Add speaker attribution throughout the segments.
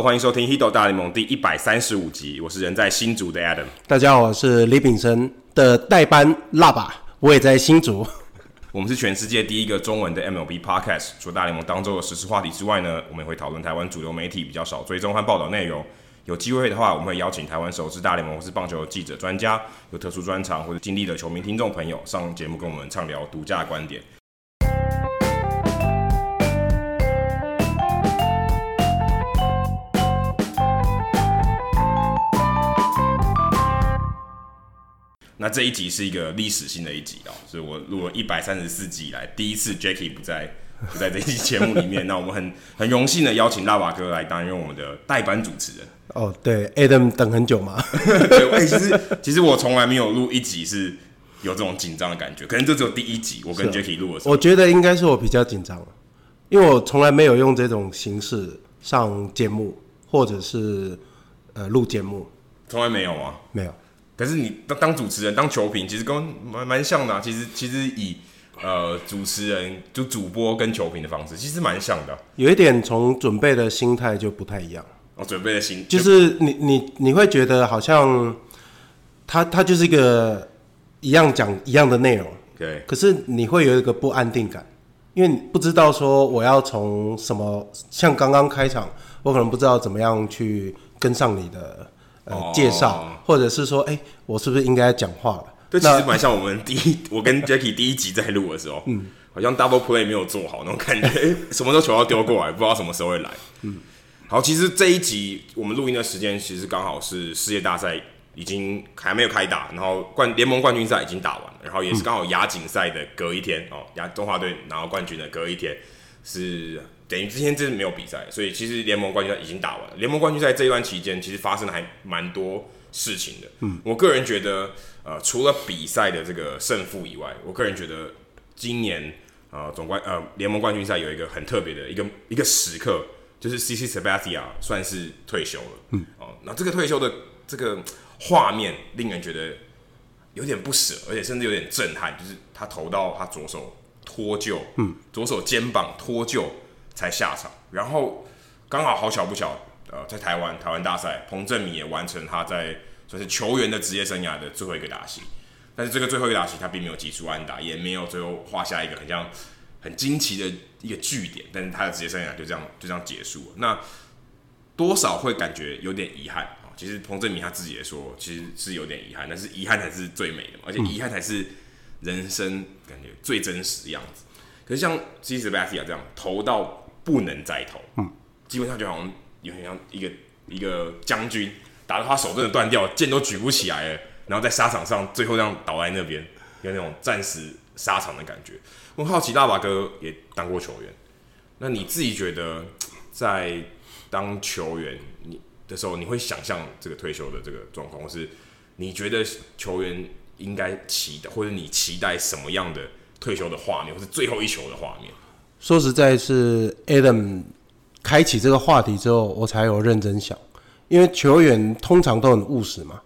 Speaker 1: Hello，欢迎收听《h i d o 大联盟》第一百三十五集。我是人在新竹的 Adam。
Speaker 2: 大家好，我是李炳生的代班辣爸，我也在新竹。
Speaker 1: 我们是全世界第一个中文的 MLB Podcast。除了大联盟当中的实时事话题之外呢，我们也会讨论台湾主流媒体比较少追踪和报道内容。有机会的话，我们会邀请台湾首支大联盟或是棒球的记者、专家，有特殊专长或者经历的球迷听众朋友上节目，跟我们畅聊独家观点。那这一集是一个历史性的一集哦，所以我录了一百三十四集以来第一次 Jackie 不在不在这一期节目里面。那我们很很荣幸的邀请拉瓦哥来担任我们的代班主持人。
Speaker 2: 哦，对，Adam 等很久吗？
Speaker 1: 对，欸、其实其实我从来没有录一集是有这种紧张的感觉，可能就只有第一集我跟 Jacky 录的时候。
Speaker 2: 我觉得应该是我比较紧张，因为我从来没有用这种形式上节目，或者是呃录节目，
Speaker 1: 从来没有吗？
Speaker 2: 没有。
Speaker 1: 可是你当当主持人当球评，其实跟蛮蛮像的啊。其实其实以呃主持人就主播跟球评的方式，其实蛮像的啊。
Speaker 2: 有一点从准备的心态就不太一样。
Speaker 1: 哦，准备的心
Speaker 2: 就是你你你会觉得好像他他就是一个一样讲一样的内容，
Speaker 1: 对。
Speaker 2: 可是你会有一个不安定感，因为你不知道说我要从什么，像刚刚开场，我可能不知道怎么样去跟上你的。呃，哦、介绍，或者是说，哎、欸，我是不是应该讲话了？
Speaker 1: 对，其实蛮像我们第一，我跟 Jackie 第一集在录的时候，嗯，好像 Double Play 没有做好那种感觉，什么时候球要丢过来，不知道什么时候会来。嗯，好，其实这一集我们录音的时间，其实刚好是世界大赛已经还没有开打，然后冠联盟冠军赛已经打完了，然后也是刚好亚锦赛的隔一天哦，亚中华队拿到冠军的隔一天是。等于之前真是没有比赛，所以其实联盟冠军赛已经打完了。联盟冠军赛这一段期间，其实发生了还蛮多事情的。嗯，我个人觉得，呃，除了比赛的这个胜负以外，我个人觉得今年呃总冠呃联盟冠军赛有一个很特别的一个一个时刻，就是 CC Sabathia 算是退休了。嗯，哦，那这个退休的这个画面令人觉得有点不舍，而且甚至有点震撼，就是他投到他左手脱臼，嗯，左手肩膀脱臼。才下场，然后刚好好巧不巧，呃，在台湾台湾大赛，彭政闵也完成他在算是球员的职业生涯的最后一个打席，但是这个最后一个打席他并没有击出安打，也没有最后画下一个很像很惊奇的一个据点，但是他的职业生涯就这样就这样结束了。那多少会感觉有点遗憾啊。其实彭政闵他自己也说，其实是有点遗憾，但是遗憾才是最美的嘛，而且遗憾才是人生感觉最真实的样子。可是像 CC Sabathia 这样投到。不能再投，嗯，基本上就好像有点像一个一个将军，打到他手真的断掉，剑都举不起来了，然后在沙场上最后这样倒在那边，有那种战死沙场的感觉。我好奇，大把哥也当过球员，那你自己觉得在当球员你的时候，你会想象这个退休的这个状况，或是你觉得球员应该期待，或者你期待什么样的退休的画面，或是最后一球的画面？
Speaker 2: 说实在，是 Adam 开启这个话题之后，我才有认真想。因为球员通常都很务实嘛。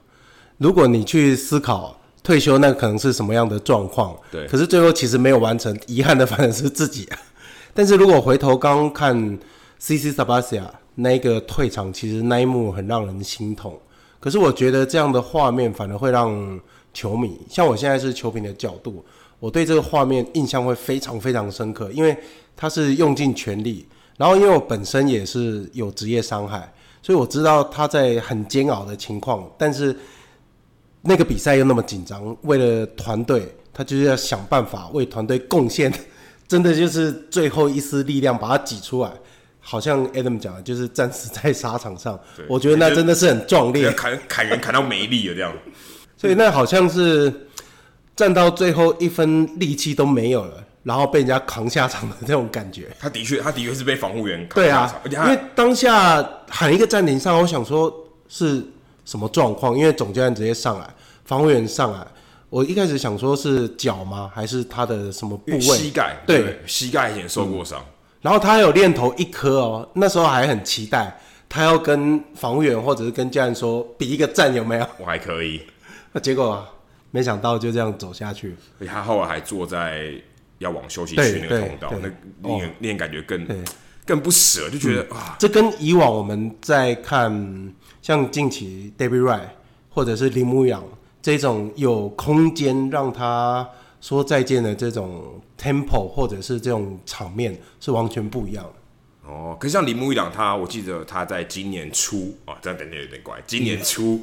Speaker 2: 如果你去思考退休，那可能是什么样的状况？
Speaker 1: 对。
Speaker 2: 可是最后其实没有完成，遗憾的反而是自己。啊 但是如果回头刚看 CC Sabathia 那个退场，其实那一幕很让人心痛。可是我觉得这样的画面反而会让球迷，像我现在是球评的角度，我对这个画面印象会非常非常深刻，因为。他是用尽全力，然后因为我本身也是有职业伤害，所以我知道他在很煎熬的情况，但是那个比赛又那么紧张，为了团队，他就是要想办法为团队贡献，真的就是最后一丝力量把它挤出来，好像 Adam 讲的，就是战死在沙场上，我觉得那真的是很壮烈，
Speaker 1: 砍砍人砍到没力了这样，
Speaker 2: 所以那好像是战到最后一分力气都没有了。然后被人家扛下场的那种感觉，
Speaker 1: 他的确，他的确是被防护员扛下场。
Speaker 2: 对啊，因为当下喊一个暂停上，我想说是什么状况？因为总教练直接上来，防护员上来，我一开始想说是脚吗？还是他的什么部位？
Speaker 1: 膝盖，
Speaker 2: 对，
Speaker 1: 对，膝盖也受过伤，嗯。然
Speaker 2: 后他有练头一颗哦，那时候还很期待，他要跟防护员或者是跟教练说比一个赞有没有？
Speaker 1: 我还可以。
Speaker 2: 那 结果没想到就这样走下去，
Speaker 1: 他后来还坐在。要往休息区那个通道，那令人令人感觉更更不舍，就觉得、嗯、啊，
Speaker 2: 这跟以往我们在看像近期 David Wright 或者是铃木一朗这种有空间让他说再见的这种 tempo 或者是这种场面是完全不一样的。
Speaker 1: 哦，可是像铃木一朗他，我记得他在今年初啊，这样等等有点怪。今年初，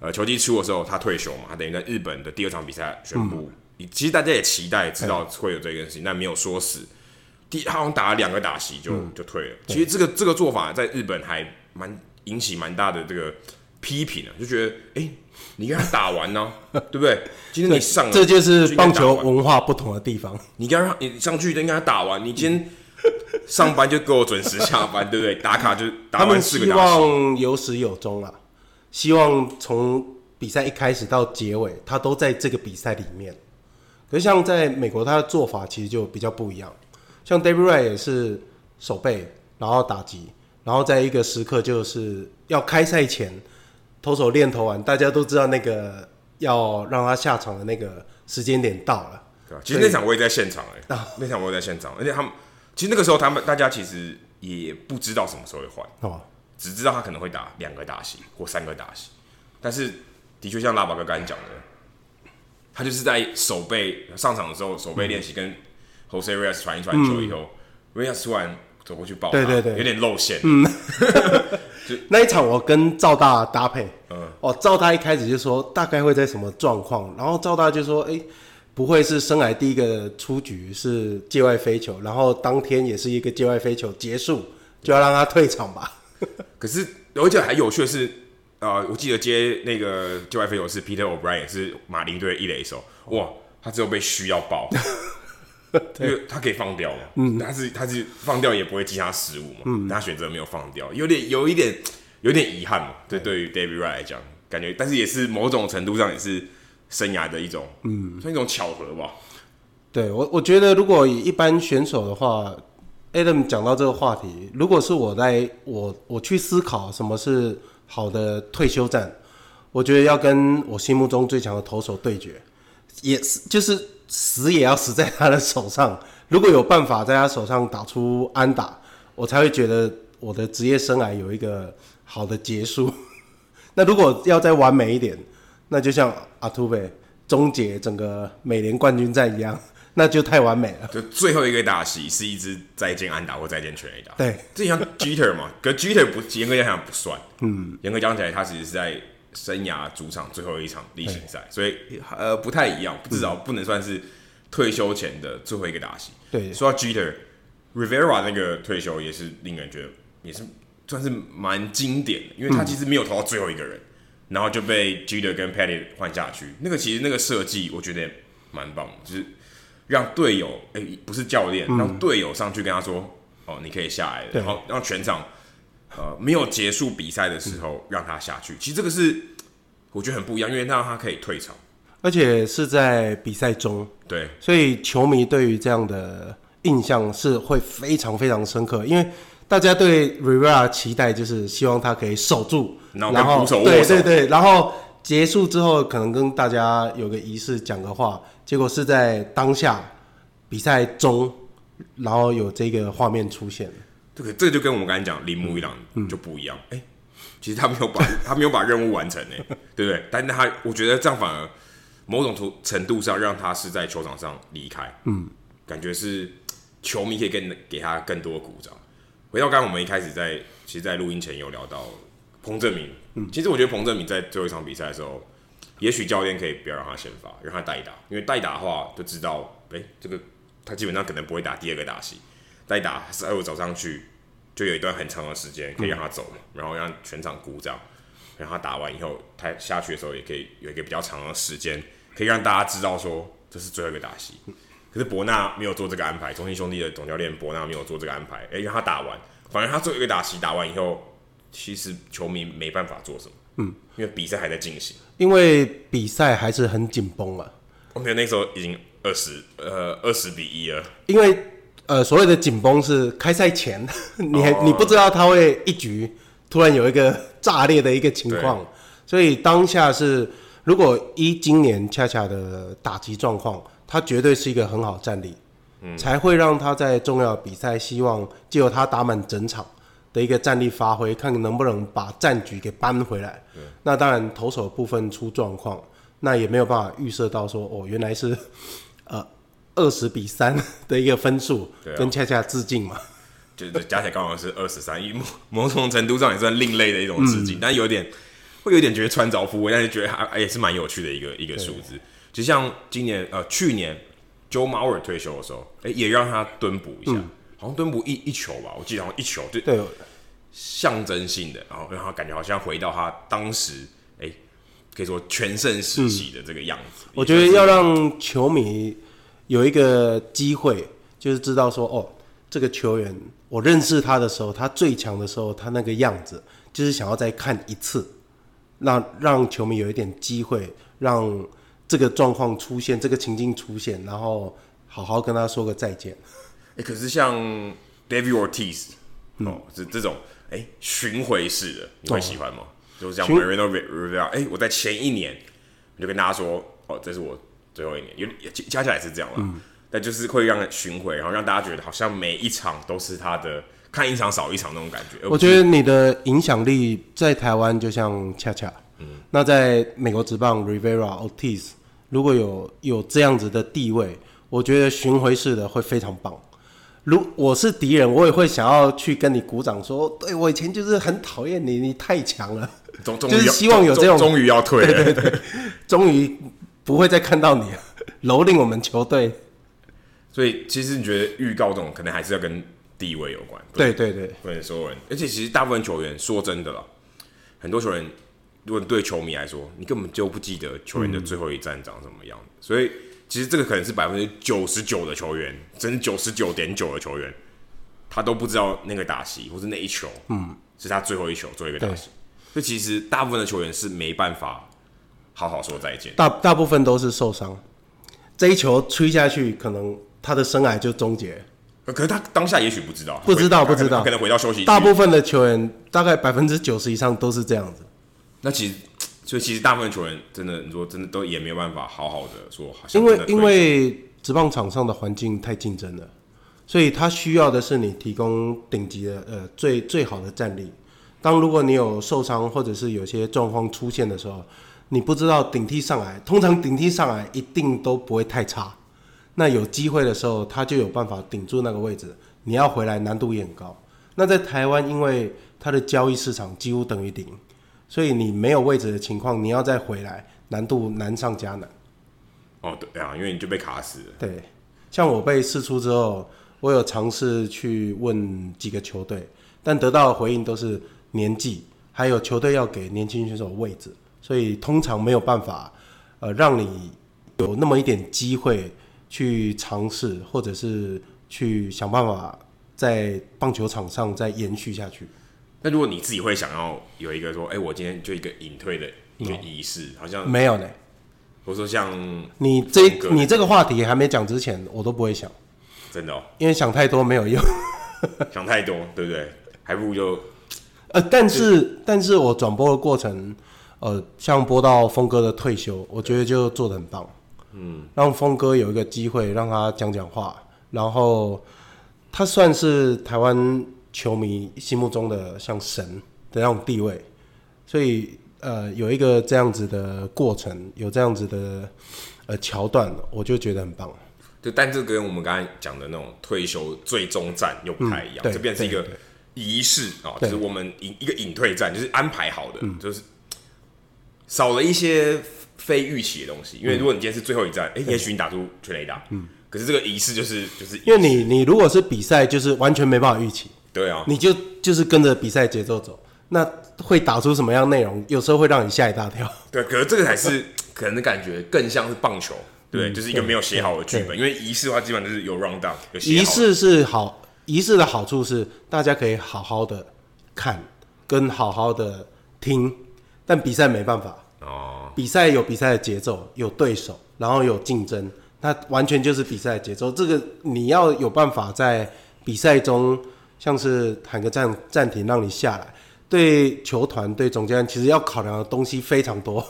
Speaker 1: 呃，球季初的时候他退休嘛，他等于在日本的第二场比赛宣布。嗯、其实大家也期待知道会有这件事情，但没有说死。第他好像打了两个打席就、嗯、就退了。其实这个这个做法在日本还蛮引起蛮大的这个批评的，就觉得哎、欸，你跟他打完呢、啊，对不对？今天你上了，
Speaker 2: 这就是棒球文化不同的地方。
Speaker 1: 你跟他你上去就应该打完，你今天。上班就给我准时下班，对不对？打卡就打完四个打。
Speaker 2: 他们希望有始有终啊，希望从比赛一开始到结尾，他都在这个比赛里面。可是像在美国，他的做法其实就比较不一样。像 David Wright 也是守备，然后打击，然后在一个时刻就是要开赛前，投手练投完，大家都知道那个要让他下场的那个时间点到了。
Speaker 1: 对啊，其实那场我也在现场哎、欸，那场我也在现场，而且他们。其实那个时候，他们大家其实也不知道什么时候会换，哦，只知道他可能会打两个打席或三个打席。但是，的确像拉巴哥刚才讲的，他就是在守备上场的时候，守备练习跟 Jose Reyes 传一传球以后、嗯、Reyes 突然走过去抱他，对对对，有点露馅。嗯，
Speaker 2: 就那一场我跟赵大搭配，嗯，哦，赵大一开始就说大概会在什么状况，然后赵大就说，哎、欸。不会是生涯第一个出局是界外飞球，然后当天也是一个界外飞球结束，就要让他退场吧？
Speaker 1: 可是而且还有趣的是，呃，我记得接那个界外飞球是 Peter O'Brien，是马林队一垒手，哇，他只有被需要爆，因为他可以放掉嘛，嗯，他是他是放掉也不会记他失误嘛，嗯，但他选择没有放掉，有点有一点有点遗憾嘛，对，对于 David Wright 来讲，感觉，但是也是某种程度上也是。生涯的一种，嗯，算一种巧合吧。
Speaker 2: 对我，我觉得如果以一般选手的话，Adam 讲到这个话题，如果是我在我我去思考什么是好的退休战，我觉得要跟我心目中最强的投手对决，也是就是死也要死在他的手上。如果有办法在他手上打出安打，我才会觉得我的职业生涯有一个好的结束。那如果要再完美一点。那就像阿土贝终结整个美联冠军战一样，那就太完美了。
Speaker 1: 就最后一个打席是一支再见安打或再见全垒打。
Speaker 2: 对，
Speaker 1: 这像 Jeter 嘛，可 Jeter 不严格讲起来不算。嗯，严格讲起来，他其实是在生涯主场最后一场例行赛，所以呃不太一样，至少不能算是退休前的最后一个打席。
Speaker 2: 对，
Speaker 1: 说到 Jeter，Rivera 那个退休也是令人觉得也是算是蛮经典的，因为他其实没有投到最后一个人。然后就被 Jeter 跟 Pettitte 换下去，那个其实那个设计我觉得蛮棒，就是让队友哎、欸、不是教练，让队友上去跟他说哦你可以下来了，然后让全场呃没有结束比赛的时候让他下去。其实这个是我觉得很不一样，因为让他可以退场，
Speaker 2: 而且是在比赛中，
Speaker 1: 对，
Speaker 2: 所以球迷对于这样的印象是会非常非常深刻，因为。大家对 Rivera 期待就是希望他可以守住，
Speaker 1: 然后，然后
Speaker 2: 对对对，然后结束之后可能跟大家有个仪式讲个话，结果是在当下比赛中，然后有这个画面出现。
Speaker 1: 这个这个就跟我们刚才讲铃木一朗就不一样，哎、嗯嗯，其实他没有把 他没有把任务完成哎，对不对？但是他我觉得这样反而某种程度上让他是在球场上离开，嗯，感觉是球迷可以更给他更多的鼓掌。回到刚刚，我们一开始在其实，在录音前有聊到彭正明。嗯，其实我觉得彭正明在最后一场比赛的时候，也许教练可以不要让他先发，让他代打，因为代打的话就知道，哎、这个他基本上可能不会打第二个打席。代打是二五走上去，就有一段很长的时间可以让他走嘛，然后让全场鼓掌，让他打完以后，他下去的时候也可以有一个比较长的时间，可以让大家知道说这是最后一个打席。可是伯纳没有做这个安排，中信兄弟的总教练伯纳没有做这个安排，哎、让他打完，反正他最后一个打席打完以后，其实球迷没办法做什么，嗯，因为比赛还在进行，
Speaker 2: 因为比赛还是很紧绷啊。
Speaker 1: 我们那时候已经二十呃二十比一了，
Speaker 2: 因为呃所谓的紧绷是开赛前，你你不知道他会一局突然有一个炸裂的一个情况，所以当下是如果一今年恰恰的打击状况。他绝对是一个很好战力，嗯，才会让他在重要比赛，希望借由他打满整场的一个战力发挥，看能不能把战局给扳回来。那当然投手部分出状况，那也没有办法预设到说，哦，原来是 呃二十比三 的一个分数，跟恰恰致敬嘛。
Speaker 1: 就是加起来刚好是二十三，某某种程度上也算另类的一种致敬，嗯、但有点会有点觉得穿凿附会，但是觉得还也是蛮有趣的一个一个数字。就像今年呃去年 Joe Mauer 退休的时候，哎、欸、也让他蹲补一下，嗯、好像蹲捕一一球吧，我记得好像一球就对，象征性的，然后让他感觉好像回到他当时哎、欸、可以说全盛时期的这个样子。
Speaker 2: 我觉得要让球迷有一个机会，就是知道说哦。这个球员，我认识他的时候，他最强的时候，他那个样子，就是想要再看一次，让让球迷有一点机会，让这个状况出现，这个情境出现，然后好好跟他说个再见。
Speaker 1: 哎，可是像 David Ortiz，哦，这这种哎巡回式的，你会喜欢吗？哦、就是像 Mariano Rivera，哎，我在前一年我就跟大家说，哦，这是我最后一年，有加起来是这样了。嗯那就是会让巡回，然后让大家觉得好像每一场都是他的，看一场少一场那种感觉。
Speaker 2: 我觉得你的影响力在台湾就像恰恰，嗯，那在美国职棒 Rivera Ortiz 如果有有这样子的地位，我觉得巡回式的会非常棒。如我是敌人，我也会想要去跟你鼓掌说，说对我以前就是很讨厌你，你太强了，就是希望有这种
Speaker 1: 终于要退了，
Speaker 2: 对对对，终于不会再看到你了，蹂躏我们球队。
Speaker 1: 所以，其实你觉得预告这种可能还是要跟地位有关。
Speaker 2: 对对对，
Speaker 1: 不能所有人。而且，其实大部分球员说真的了，很多球员，如果对球迷来说，你根本就不记得球员的最后一战长什么样。嗯、所以，其实这个可能是百分之九十九的球员，甚至九十九点九的球员，他都不知道那个打席或是那一球，嗯，是他最后一球最后一个打席。所以，其实大部分的球员是没办法好好说再见。
Speaker 2: 大大部分都是受伤，这一球吹下去，可能。他的生涯就终结，
Speaker 1: 可是他当下也许不知道，
Speaker 2: 不知道不知道，
Speaker 1: 可能回到休息。
Speaker 2: 大部分的球员大概百分之九十以上都是这样子。
Speaker 1: 那其实，所以其实大部分球员真的，你说真的都也没有办法好好的说好像。
Speaker 2: 因为因为职棒场上的环境太竞争了，所以他需要的是你提供顶级的呃最最好的战力。当如果你有受伤或者是有些状况出现的时候，你不知道顶替上来，通常顶替上来一定都不会太差。那有机会的时候，他就有办法顶住那个位置。你要回来难度也很高。那在台湾，因为它的交易市场几乎等于零，所以你没有位置的情况，你要再回来，难度难上加难。
Speaker 1: 哦，对啊，因为你就被卡死了。
Speaker 2: 对，像我被试出之后，我有尝试去问几个球队，但得到的回应都是年纪，还有球队要给年轻选手位置，所以通常没有办法，呃，让你有那么一点机会。去尝试，或者是去想办法在棒球场上再延续下去。
Speaker 1: 那如果你自己会想要有一个说，哎、欸，我今天就一个隐退的一个仪式，嗯、好像
Speaker 2: 没有呢。
Speaker 1: 我说像
Speaker 2: 你这你这个话题还没讲之前，我都不会想。
Speaker 1: 真的哦，
Speaker 2: 因为想太多没有用。
Speaker 1: 想太多，对不对？还不如就
Speaker 2: 呃，但是但是我转播的过程，呃，像播到峰哥的退休，我觉得就做的很棒。嗯，让峰哥有一个机会让他讲讲话，然后他算是台湾球迷心目中的像神的那种地位，所以呃有一个这样子的过程，有这样子的呃桥段，我就觉得很棒。
Speaker 1: 就，但这跟我们刚才讲的那种退休最终战又不太一样，嗯、这变成一个仪式啊，就是我们隐一个隐退战，就是安排好的，嗯、就是少了一些。非预期的东西，因为如果你今天是最后一战，哎、嗯，也许你打出全垒打，嗯，可是这个仪式就是就是，
Speaker 2: 因为你你如果是比赛，就是完全没办法预期，
Speaker 1: 对啊，
Speaker 2: 你就就是跟着比赛节奏走，那会打出什么样内容，有时候会让你吓一大跳。
Speaker 1: 对，可是这个才是 可能的感觉更像是棒球，对，嗯、就是一个没有写好的剧本，因为仪式的话基本上就是有 run down，有
Speaker 2: 仪式是好，仪式的好处是大家可以好好的看，跟好好的听，但比赛没办法。哦，比赛有比赛的节奏，有对手，然后有竞争，那完全就是比赛的节奏。这个你要有办法在比赛中，像是喊个暂暂停，让你下来。对球团、对总监，其实要考量的东西非常多。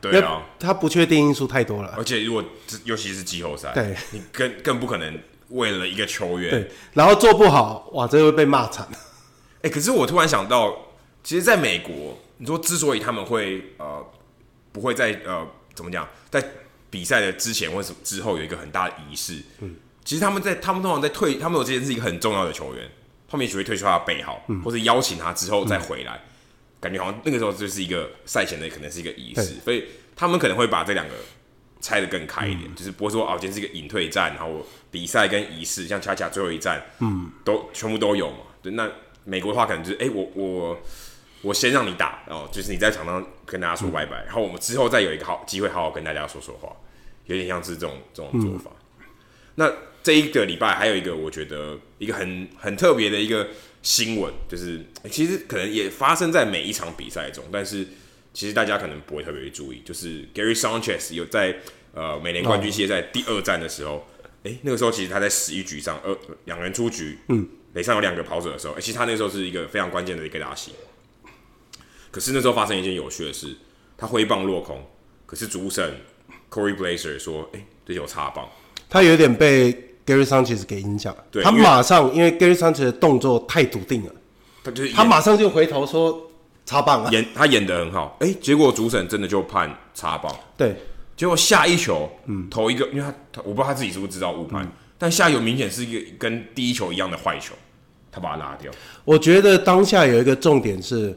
Speaker 1: 对啊，
Speaker 2: 他不确定因素太多了。
Speaker 1: 而且如果尤其是季后赛，
Speaker 2: 对，
Speaker 1: 你更更不可能为了一个球员，
Speaker 2: 对，然后做不好，哇，这会被骂惨。
Speaker 1: 哎、欸，可是我突然想到，其实在美国，你说之所以他们会呃不会在呃怎么讲，在比赛的之前或者之后有一个很大的仪式，嗯，其实他们在他们通常在退，他们有这件是一个很重要的球员，后面也许会退出他的背号，嗯、或者邀请他之后再回来，嗯、感觉好像那个时候就是一个赛前的可能是一个仪式，所以他们可能会把这两个。拆得更开一点，嗯、就是不会说哦，今天是一个隐退战，然后比赛跟仪式，像恰恰最后一战，嗯，都全部都有嘛。对，那美国的话可能就是，哎、欸，我我我先让你打，然后就是你在场上跟大家说拜拜，嗯、然后我们之后再有一个好机会，好好跟大家说说话，有点像是这种这种做法。嗯、那这一个礼拜还有一个，我觉得一个很很特别的一个新闻，就是、欸、其实可能也发生在每一场比赛中，但是。其实大家可能不会特别注意，就是 Gary Sanchez 有在呃美联冠军系列赛第二战的时候，哎、欸，那个时候其实他在十一局上，呃，两人出局，嗯，垒上有两个跑者的时候，其实他那时候是一个非常关键的一个打席。可是那时候发生一件有趣的事，他挥棒落空，可是主审 Corey Blazer 说，哎、欸，这有擦棒，
Speaker 2: 他有点被 Gary Sanchez 给影响，对，他马上因为，Gary Sanchez 的动作太笃定了，他就是他马上就回头说。插棒啊！
Speaker 1: 演他演的很好，哎、欸，结果主审真的就判插棒。
Speaker 2: 对，
Speaker 1: 结果下一球，嗯，投一个，因为他他我不知道他自己是不是知道误判，嗯、但下一球明显是一个跟第一球一样的坏球，他把它拉掉。
Speaker 2: 我觉得当下有一个重点是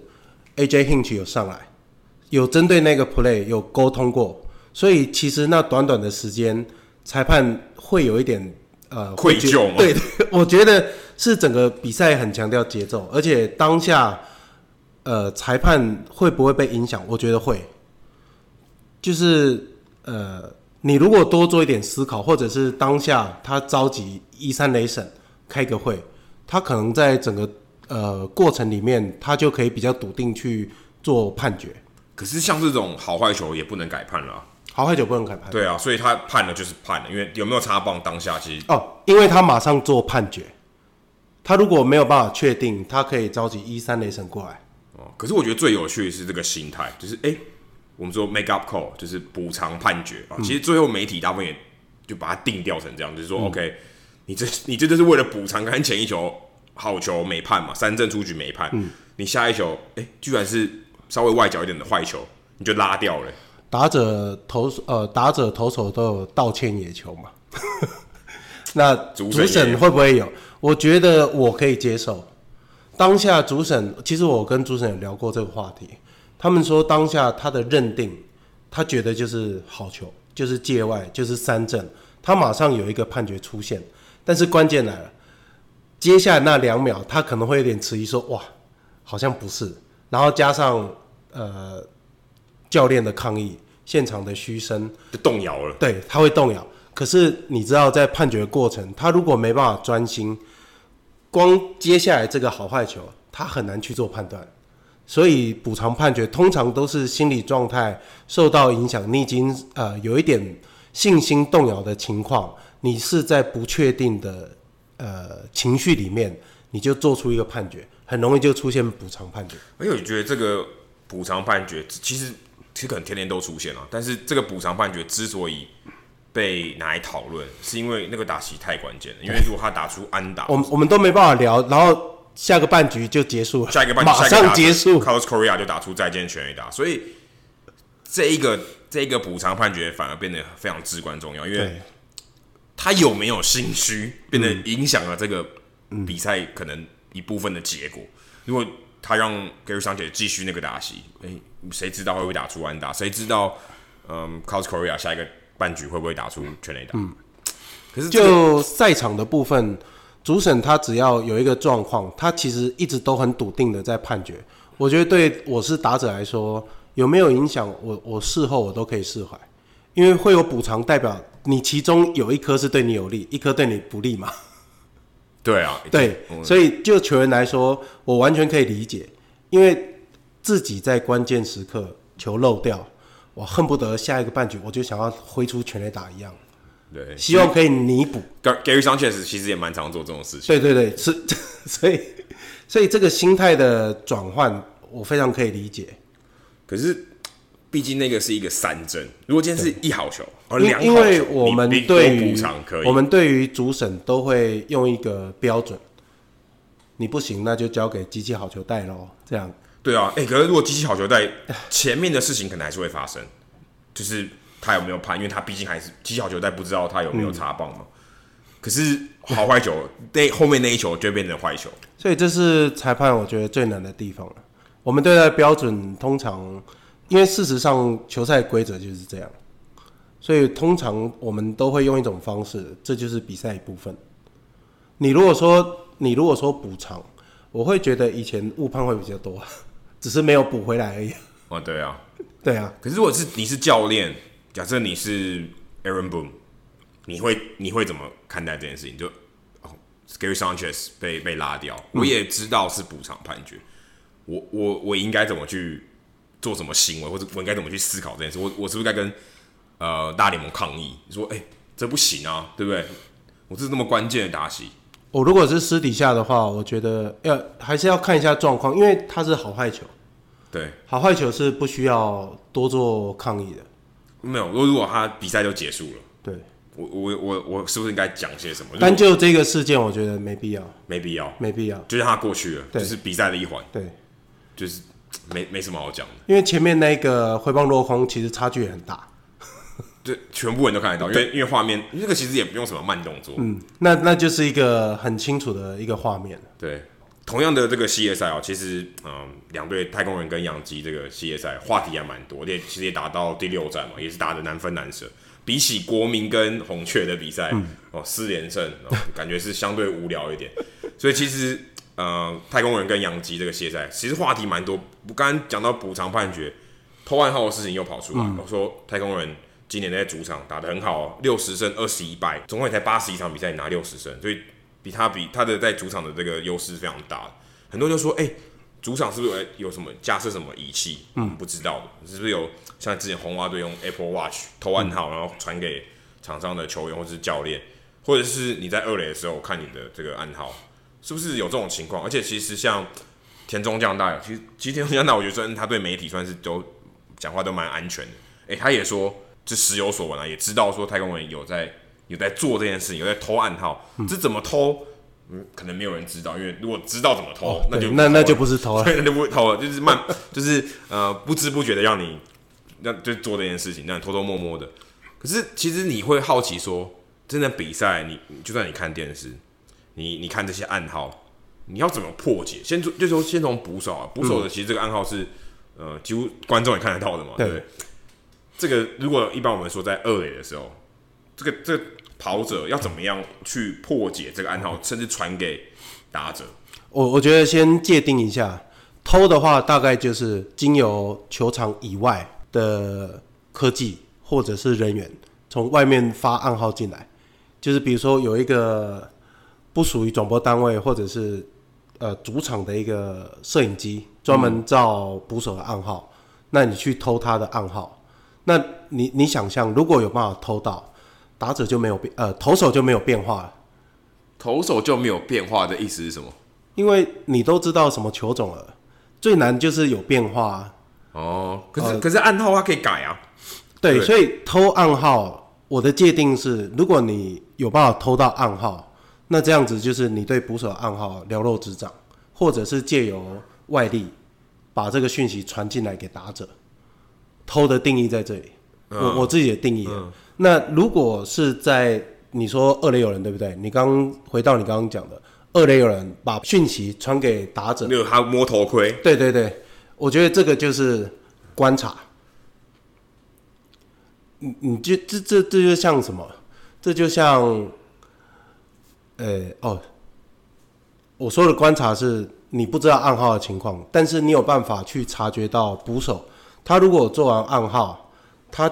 Speaker 2: ，AJ Hinch 有上来，有针对那个 play 有沟通过，所以其实那短短的时间，裁判会有一点呃
Speaker 1: 愧疚吗？
Speaker 2: 对，我觉得是整个比赛很强调节奏，而且当下。呃，裁判会不会被影响？我觉得会。就是呃，你如果多做一点思考，或者是当下他召集一三雷审开个会，他可能在整个呃过程里面，他就可以比较笃定去做判决。
Speaker 1: 可是像这种好坏球也不能改判了啊，
Speaker 2: 好坏球不能改判。
Speaker 1: 对啊，所以他判了就是判了，因为有没有插棒当下其实
Speaker 2: 哦，因为他马上做判决，他如果没有办法确定，他可以召集一三雷神过来。
Speaker 1: 哦可是我觉得最有趣的是这个心态，就是哎、我们说 make up call 就是补偿判决啊。其实最后媒体大部分也就把它定调成这样，就是说、OK，你这你这就是为了补偿刚前一球好球没判嘛，三振出局没判，嗯、你下一球哎、居然是稍微外角一点的坏球，你就拉掉了。
Speaker 2: 打者投呃打者投手都有道歉野球嘛？那主审会不会有？我觉得我可以接受。当下主审，其实我跟主审有聊过这个话题。他们说当下他的认定，他觉得就是好球，就是界外，就是三振。他马上有一个判决出现，但是关键来了，接下来那两秒他可能会有点迟疑，说哇，好像不是。然后加上呃教练的抗议，现场的嘘声
Speaker 1: 就动摇了。
Speaker 2: 对，他会动摇。可是你知道，在判决过程，他如果没办法专心。光接下来这个好坏球，他很难去做判断，所以补偿判决通常都是心理状态受到影响，你已经呃有一点信心动摇的情况，你是在不确定的呃情绪里面，你就做出一个判决，很容易就出现补偿判决。
Speaker 1: 而且我觉得这个补偿判决其实其实可能天天都出现了，但是这个补偿判决之所以被拿来讨论，是因为那个打席太关键了。因为如果他打出安打，
Speaker 2: 我们我们都没办法聊，然后下个半局就结束了，
Speaker 1: 下一个半局
Speaker 2: 马上结束
Speaker 1: ，Carlos Correa 就打出再见全垒打，所以这一个这一个补偿判决反而变得非常至关重要，因为他有没有心虚，变得影响了这个比赛可能一部分的结果。如果他让 Gary Sanchez 继续那个打席，哎，谁知道会不会打出安打？谁知道嗯，Carlos Correa 下一个。半局会不会打出全垒打？嗯，
Speaker 2: 可是就赛场的部分，主审他只要有一个状况，他其实一直都很笃定的在判决。我觉得对我是打者来说，有没有影响，我我事后我都可以释怀，因为会有补偿，代表你其中有一颗是对你有利，一颗对你不利嘛。
Speaker 1: 对啊，
Speaker 2: 对，所以就球员来说，我完全可以理解，因为自己在关键时刻球漏掉。我恨不得下一个半局我就想要挥出全垒打一样，
Speaker 1: 对，
Speaker 2: 希望可以弥补。
Speaker 1: Gary Sanchez 其实也蛮常做这种事情。
Speaker 2: 对对对，是，所以所以这个心态的转换，我非常可以理解。
Speaker 1: 可是，毕毕竟那个是一个三针。如果今天是一好球，而两好球，
Speaker 2: 因为我们
Speaker 1: 你
Speaker 2: 对于
Speaker 1: 补偿可以。
Speaker 2: 我们对于主审都会用一个标准，你不行那就交给机器好球带喽，这样。
Speaker 1: 对啊，哎、欸，可是如果机器好球带前面的事情可能还是会发生，就是他有没有判，因为他毕竟还是机器好球带，不知道他有没有插棒嘛。嗯、可是好坏球那后面那一球就会变成坏球，
Speaker 2: 所以这是裁判我觉得最难的地方了。我们对待标准通常，因为事实上球赛规则就是这样，所以通常我们都会用一种方式，这就是比赛一部分。你如果说你如果说补偿，我会觉得以前误判会比较多，只是没有补回来而已。
Speaker 1: 哦，对啊，
Speaker 2: 对啊。
Speaker 1: 可是如果是你是教练，假设你是 Aaron Boone，你会你会怎么看待这件事情？就哦，Gary Sanchez 被被拉掉，我也知道是补偿判决，我我我应该怎么去做什么行为，或者我应该怎么去思考这件事？我我是不是该跟呃大联盟抗议？说哎、欸，这不行啊，对不对？我这是那么关键的打席。
Speaker 2: 我如果是私底下的话，我觉得要还是要看一下状况，因为他是好坏球。
Speaker 1: 对，
Speaker 2: 好坏球是不需要多做抗议的。
Speaker 1: 没有，如果如果他比赛就结束了，
Speaker 2: 对，
Speaker 1: 我我我我是不是应该讲些什么？
Speaker 2: 但就这个事件，我觉得没必要，
Speaker 1: 没必要，
Speaker 2: 没必要，
Speaker 1: 就是他过去了，
Speaker 2: 对
Speaker 1: 就是比赛的一环，
Speaker 2: 对，
Speaker 1: 就是没没什么好讲的。
Speaker 2: 因为前面那个回棒落空，其实差距也很大。
Speaker 1: 对，全部人都看得到，因为因为画面那个其实也不用什么慢动作，
Speaker 2: 嗯，那那就是一个很清楚的一个画面。
Speaker 1: 对，同样的这个系列赛哦，其实嗯，两队太空人跟洋基这个系列赛话题还蛮多，也其实也打到第六战嘛，也是打的难分难舍。比起国民跟红雀的比赛，嗯、哦，四连胜、哦，感觉是相对无聊一点。所以其实呃，太空人跟洋基这个系列赛，其实话题蛮多。我刚刚讲到补偿判决、偷暗号的事情又跑出来，我、嗯、说太空人。今年在主场打得很好哦，六十胜二十一败，总共也才八十一场比赛拿六十胜，所以比他比他的在主场的这个优势非常大。很多人就说，哎、欸，主场是不是有有什么架设什么仪器？嗯，不知道的，是不是有像之前红袜队用 Apple Watch 投暗号，然后传给场上的球员或者是教练，或者是你在二垒的时候看你的这个暗号，是不是有这种情况？而且其实像田中将大，其实其实田中将大，我觉得算他对媒体算是都讲话都蛮安全的。哎、欸，他也说。是时有所闻啊，也知道说太空人有在有在做这件事情，有在偷暗号，这、嗯、怎么偷？嗯，可能没有人知道，因为如果知道怎么偷，哦、那就
Speaker 2: 那那就不是偷了，
Speaker 1: 那就不会偷了，就是慢，就是呃不知不觉的让你让就做这件事情，让你偷偷摸摸的。可是其实你会好奇说，真的比赛，你就算你看电视，你你看这些暗号，你要怎么破解？先就就说先从捕手啊，捕手的其实这个暗号是呃几乎观众也看得到的嘛，对不对？这个如果一般我们说在二垒的时候，这个这个跑者要怎么样去破解这个暗号，甚至传给打者？
Speaker 2: 我我觉得先界定一下，偷的话大概就是经由球场以外的科技或者是人员从外面发暗号进来，就是比如说有一个不属于转播单位或者是呃主场的一个摄影机专门照捕手的暗号，嗯、那你去偷他的暗号。那你你想象，如果有办法偷到，打者就没有变，呃，投手就没有变化了。
Speaker 1: 投手就没有变化的意思是什么？因
Speaker 2: 为你都知道什么球种了，最难就是有变化。
Speaker 1: 哦，可是、呃、可是暗号它可以改啊。
Speaker 2: 对，对所以偷暗号，我的界定是，如果你有办法偷到暗号，那这样子就是你对捕手暗号了如指掌，或者是借由外力把这个讯息传进来给打者。偷的定义在这里，嗯、我我自己的定义、嗯。那如果是在你说二垒有人对不对？你刚回到你刚刚讲的二垒有人把讯息传给打者，
Speaker 1: 没有他摸头盔。
Speaker 2: 对对对，我觉得这个就是观察。你你就这这这就像什么？这就像，呃、欸、哦，我说的观察是你不知道暗号的情况，但是你有办法去察觉到捕手。他如果做完暗号，他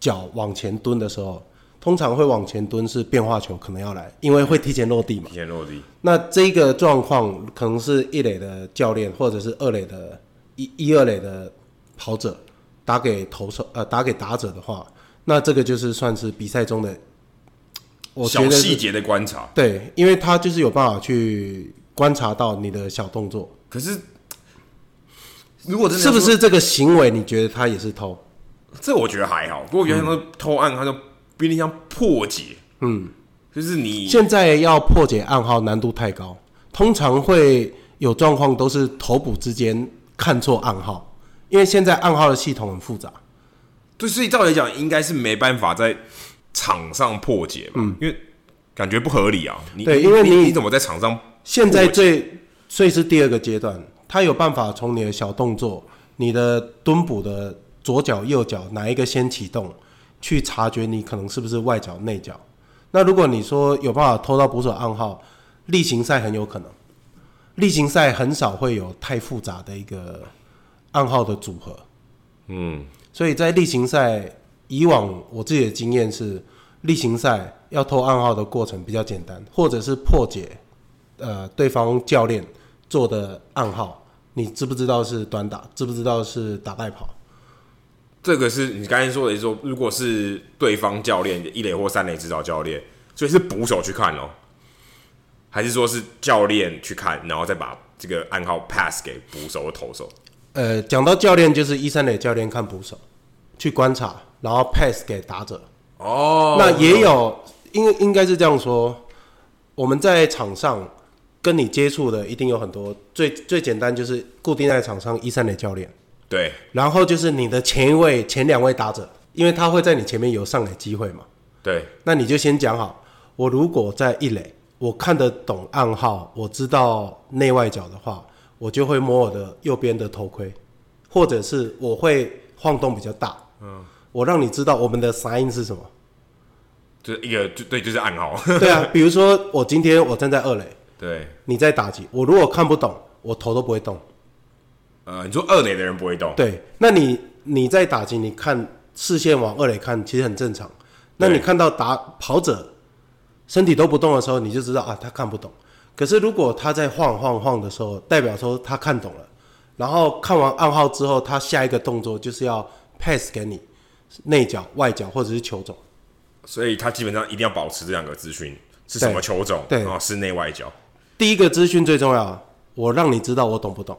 Speaker 2: 脚往前蹲的时候，通常会往前蹲是变化球可能要来，因为会提前落地嘛。
Speaker 1: 提前落地。
Speaker 2: 那这个状况可能是一垒的教练或者是二垒的一一二垒的跑者打给投手呃打给打者的话，那这个就是算是比赛中的我
Speaker 1: 小细节的观察。
Speaker 2: 对，因为他就是有办法去观察到你的小动作。
Speaker 1: 可是。如果真的
Speaker 2: 是不是这个行为，你觉得他也是偷？
Speaker 1: 这我觉得还好，不过原来说偷暗他就比你像破解，嗯，就是你
Speaker 2: 现在要破解暗号难度太高，通常会有状况都是头部之间看错暗号，因为现在暗号的系统很复杂，
Speaker 1: 对，所以照理讲应该是没办法在场上破解嘛，嗯，因为感觉不合理啊，你
Speaker 2: 对，因为你
Speaker 1: 你怎么在场上？
Speaker 2: 现在最所以是第二个阶段，他有办法从你的小动作，你的蹲捕的。左脚、右脚哪一个先启动，去察觉你可能是不是外脚、内脚。那如果你说有办法偷到捕手暗号，例行赛很有可能。例行赛很少会有太复杂的一个暗号的组合。嗯，所以在例行赛，以往我自己的经验是，例行赛要偷暗号的过程比较简单，或者是破解呃对方教练做的暗号，你知不知道是短打？知不知道是打带跑？
Speaker 1: 这个是你刚才说的，说如果是对方教练一垒或三垒指导教练，所以是捕手去看哦，还是说是教练去看，然后再把这个暗号 pass 给捕手或投手？
Speaker 2: 呃，讲到教练，就是一三垒教练看捕手去观察，然后 pass 给打者。哦，那也有，应应该是这样说，我们在场上跟你接触的一定有很多，最最简单就是固定在场上一三垒教练。
Speaker 1: 对，
Speaker 2: 然后就是你的前一位、前两位打者，因为他会在你前面有上垒机会嘛。
Speaker 1: 对，
Speaker 2: 那你就先讲好，我如果在一垒，我看得懂暗号，我知道内外角的话，我就会摸我的右边的头盔，或者是我会晃动比较大。嗯，我让你知道我们的 sign 是什么，
Speaker 1: 就是一个就对，就是暗号。
Speaker 2: 对啊，比如说我今天我站在二垒，
Speaker 1: 对，
Speaker 2: 你在打击，我如果看不懂，我头都不会动。
Speaker 1: 呃，你说二垒的人不会动，
Speaker 2: 对，那你你在打击，你看视线往二垒看，其实很正常。那你看到打跑者身体都不动的时候，你就知道啊，他看不懂。可是如果他在晃晃晃的时候，代表说他看懂了。然后看完暗号之后，他下一个动作就是要 pass 给你内角、外角或者是球种。
Speaker 1: 所以他基本上一定要保持这两个资讯是什么球种，对，然后是内外角。
Speaker 2: 第一个资讯最重要，我让你知道我懂不懂。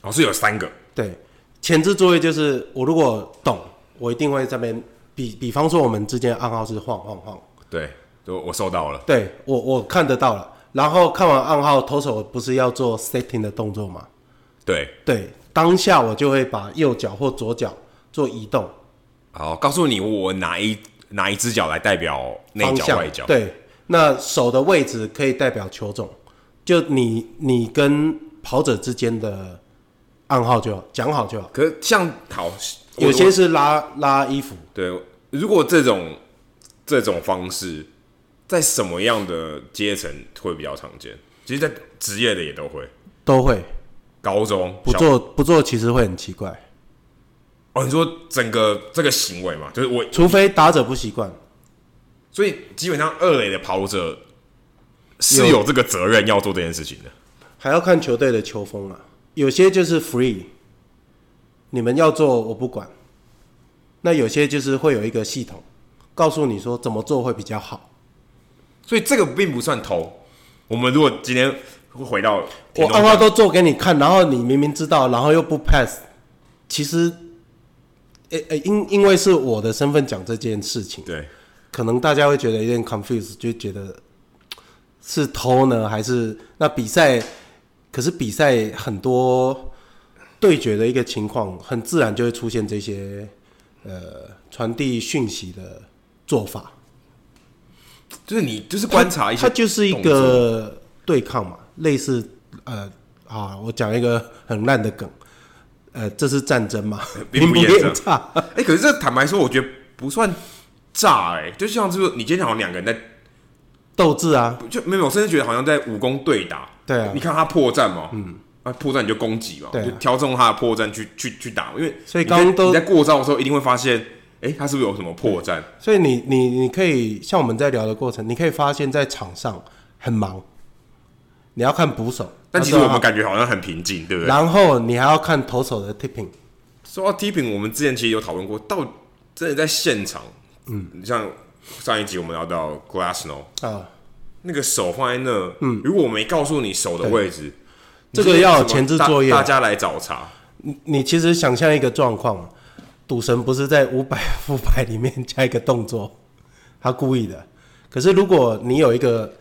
Speaker 1: 老师有三个，
Speaker 2: 对，前置作业就是我如果懂，我一定会这边比比方说我们之间暗号是晃晃晃，
Speaker 1: 对，就我收到了，
Speaker 2: 对我我看得到了，然后看完暗号，投手不是要做 setting 的动作吗？
Speaker 1: 对。
Speaker 2: 对，当下我就会把右脚或左脚做移动，
Speaker 1: 好，告诉你我哪一哪一只脚来代表内脚外脚，
Speaker 2: 对，那手的位置可以代表球种，就你你跟跑者之间的。暗号就好，讲好就好。
Speaker 1: 可是像好，
Speaker 2: 有些是拉拉衣服。
Speaker 1: 对，如果这种这种方式在什么样的阶层会比较常见？其实，在职业的也都会，
Speaker 2: 都会。
Speaker 1: 高中
Speaker 2: 不做不做，其实会很奇怪。
Speaker 1: 哦，你说整个这个行为嘛，就是我，
Speaker 2: 除非打者不习惯。
Speaker 1: 所以基本上二垒的跑者是有这个责任要做这件事情的，
Speaker 2: 还要看球队的球风啊。有些就是 free，你们要做我不管。那有些就是会有一个系统，告诉你说怎么做会比较好。
Speaker 1: 所以这个并不算偷。我们如果今天会回到
Speaker 2: 我暗号都做给你看，然后你明明知道，然后又不 pass，其实，诶诶，因因为是我的身份讲这件事情，
Speaker 1: 对，
Speaker 2: 可能大家会觉得有点 confused，就觉得是偷呢，还是那比赛？可是比赛很多对决的一个情况，很自然就会出现这些呃传递讯息的做法，
Speaker 1: 就是你就是观察一下，
Speaker 2: 它就是一个对抗嘛，类似呃啊，我讲一个很烂的梗，呃，这是战争嘛，兵不厌诈。
Speaker 1: 哎、欸，可是这坦白说，我觉得不算诈哎、欸，就像就是你今天好像两个人在
Speaker 2: 斗志啊，
Speaker 1: 就没有，我甚至觉得好像在武功对打。
Speaker 2: 对啊，
Speaker 1: 你看他破绽嘛，嗯，啊破绽你就攻击嘛，对啊，就挑中他的破绽去去去打，因为
Speaker 2: 所以刚刚都
Speaker 1: 你在过招的时候一定会发现，哎、欸，他是不是有什么破绽？
Speaker 2: 所以你你你可以像我们在聊的过程，你可以发现在场上很忙，你要看捕手，
Speaker 1: 但其实我们感觉好像很平静，对不对？
Speaker 2: 然后你还要看投手的 tipping，
Speaker 1: 说到 tipping，我们之前其实有讨论过，到真的在现场，嗯，像上一集我们聊到 Glasnow 啊。那个手放在那，嗯，如果我没告诉你手的位置，
Speaker 2: 这个要前置作业，
Speaker 1: 大家来找茬。
Speaker 2: 你你其实想象一个状况，赌神不是在五百 副牌里面加一个动作，他故意的。可是如果你有一个，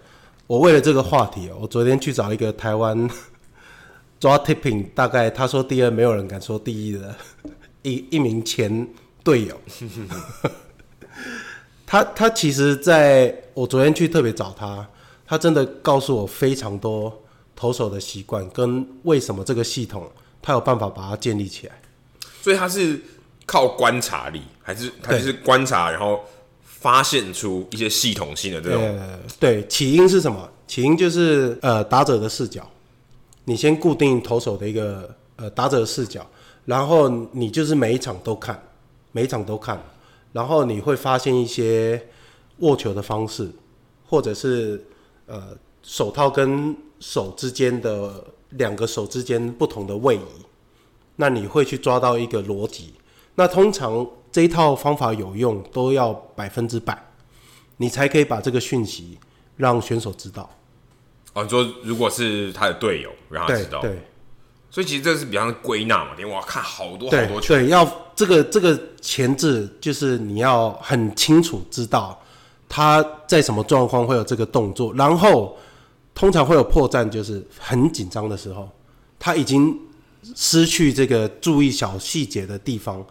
Speaker 2: 我为了这个话题，我昨天去找一个台湾 抓 tipping，大概他说第二，没有人敢说第一的一一名前队友。他他其实在我昨天去特别找他，他真的告诉我非常多投手的习惯跟为什么这个系统他有办法把它建立起来。
Speaker 1: 所以他是靠观察力，还是他就是观察，然后发现出一些系统性的这种？
Speaker 2: 呃，对，起因是什么？起因就是呃打者的视角，你先固定投手的一个呃打者的视角，然后你就是每一场都看，每一场都看。然后你会发现一些握球的方式，或者是呃手套跟手之间的两个手之间不同的位移，那你会去抓到一个逻辑。那通常这一套方法有用，都要百分之百，你才可以把这个讯息让选手知道。
Speaker 1: 哦，你说如果是他的队友让他知道，
Speaker 2: 对。对
Speaker 1: 所以其实这是比方归纳嘛，因为我要看好多好多球，
Speaker 2: 对，要这个这个前置就是你要很清楚知道他在什么状况会有这个动作，然后通常会有破绽，就是很紧张的时候，他已经失去这个注意小细节的地方，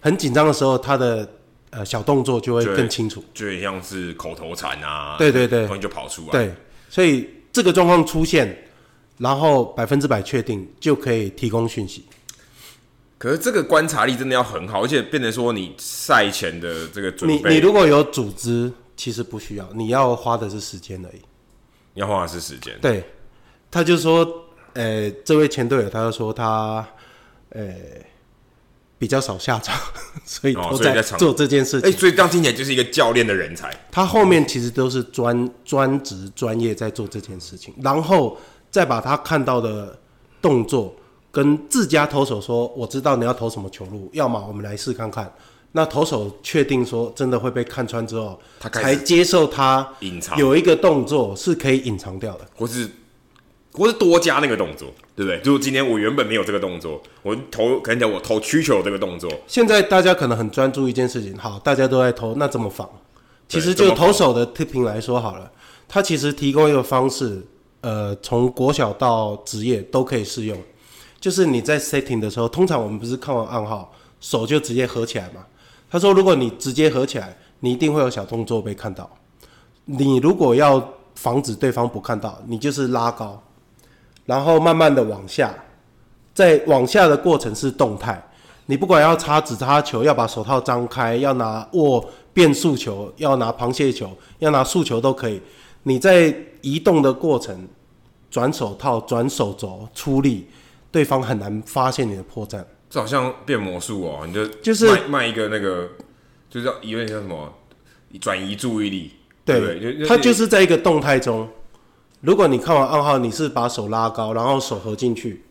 Speaker 2: 很紧张的时候，他的呃小动作就会更清楚，
Speaker 1: 就很像是口头禅啊，
Speaker 2: 对对对，
Speaker 1: 突然就跑出来，
Speaker 2: 对，所以这个状况出现。然后百分之百确定就可以提供讯息，
Speaker 1: 可是这个观察力真的要很好，而且变成说你赛前的这个准备，
Speaker 2: 你你如果有组织，其实不需要，你要花的是时间而已。
Speaker 1: 你要花的是时间。
Speaker 2: 对，他就说，呃，这位前队友，他就说他，呃，比较少下场，所以都在做这件事情。
Speaker 1: 哎、哦，所以这样听起来就是一个教练的人才。
Speaker 2: 他后面其实都是专专职专业在做这件事情，然后。再把他看到的动作跟自家投手说：“我知道你要投什么球路，要么我们来试看看。”那投手确定说真的会被看穿之后，他才接受他隐藏有一个动作是可以隐藏掉的，
Speaker 1: 或是或是多加那个动作，对不对？就是今天我原本没有这个动作，我投可能讲我投曲球这个动作。
Speaker 2: 现在大家可能很专注一件事情，好，大家都在投，那怎么防？其实就投手的 tipping 来说好了，他其实提供一个方式。呃，从国小到职业都可以适用。就是你在 setting 的时候，通常我们不是看完暗号，手就直接合起来嘛？他说，如果你直接合起来，你一定会有小动作被看到。你如果要防止对方不看到，你就是拉高，然后慢慢的往下，在往下的过程是动态。你不管要插指插球，要把手套张开，要拿握变速球，要拿螃蟹球，要拿速球都可以。你在移动的过程，转手套、转手肘、出力，对方很难发现你的破绽。
Speaker 1: 这好像变魔术哦，你就
Speaker 2: 就是
Speaker 1: 卖一个那个，就是有点像什么转移注意力，对，对？
Speaker 2: 它就是在一个动态中。如果你看完暗号，你是把手拉高，然后手合进去，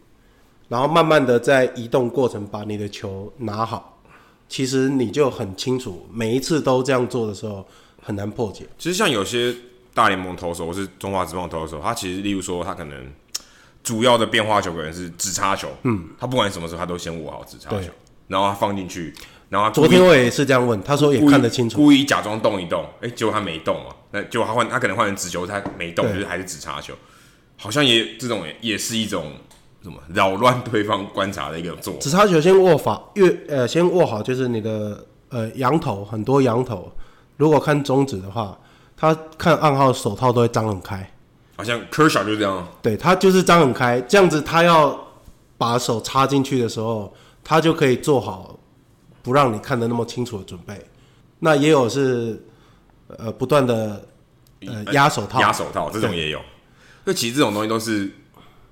Speaker 2: 然后慢慢的在移动过程把你的球拿好，其实你就很清楚，每一次都这样做的时候很难破解。
Speaker 1: 其实像有些。大联盟投手或是中华职棒投手，他其实例如说，他可能 主要的变化球可能是指叉球，嗯，他不管什么时候他都先握好指叉球，然后他放进去，然后他
Speaker 2: 昨天我也是这样问，他说也看得清楚，
Speaker 1: 故意假装动一动，哎、欸，结果他没动啊，那结果他换他可能换成直球，他没动，就是还是指叉球，好像也这种也是一种什么扰乱对方观察的一个做法。
Speaker 2: 指叉球先握法越呃先握好，就是你的呃羊头很多羊头，如果看中指的话。他看暗号，手套都会张很开，
Speaker 1: 好像 Kershaw 就是这样。
Speaker 2: 对，他就是张很开，这样子他要把手插进去的时候，他就可以做好不让你看得那么清楚的准备。那也有是呃不断的呃压手套，
Speaker 1: 压手套这种也有。那其实这种东西都是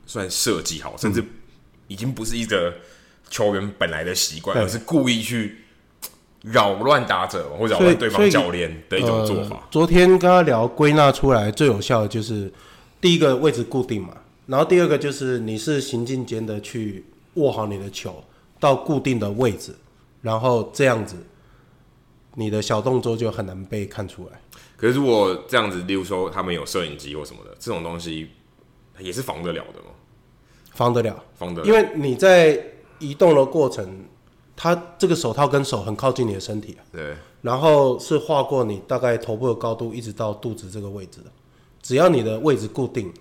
Speaker 1: 算设计好，甚至已经不是一个球员本来的习惯，而是故意去。扰乱打者或扰乱对方教练的一种做法。
Speaker 2: 呃、昨天跟他聊归纳出来最有效的就是第一个位置固定嘛，然后第二个就是你是行进间的去握好你的球到固定的位置，然后这样子你的小动作就很难被看出来。
Speaker 1: 可是如果这样子，例如说他们有摄影机或什么的，这种东西也是防得了的吗？
Speaker 2: 防得了，
Speaker 1: 防得了，
Speaker 2: 因为你在移动的过程。它这个手套跟手很靠近你的身体啊，
Speaker 1: 对，
Speaker 2: 然后是划过你大概头部的高度，一直到肚子这个位置的。只要你的位置固定，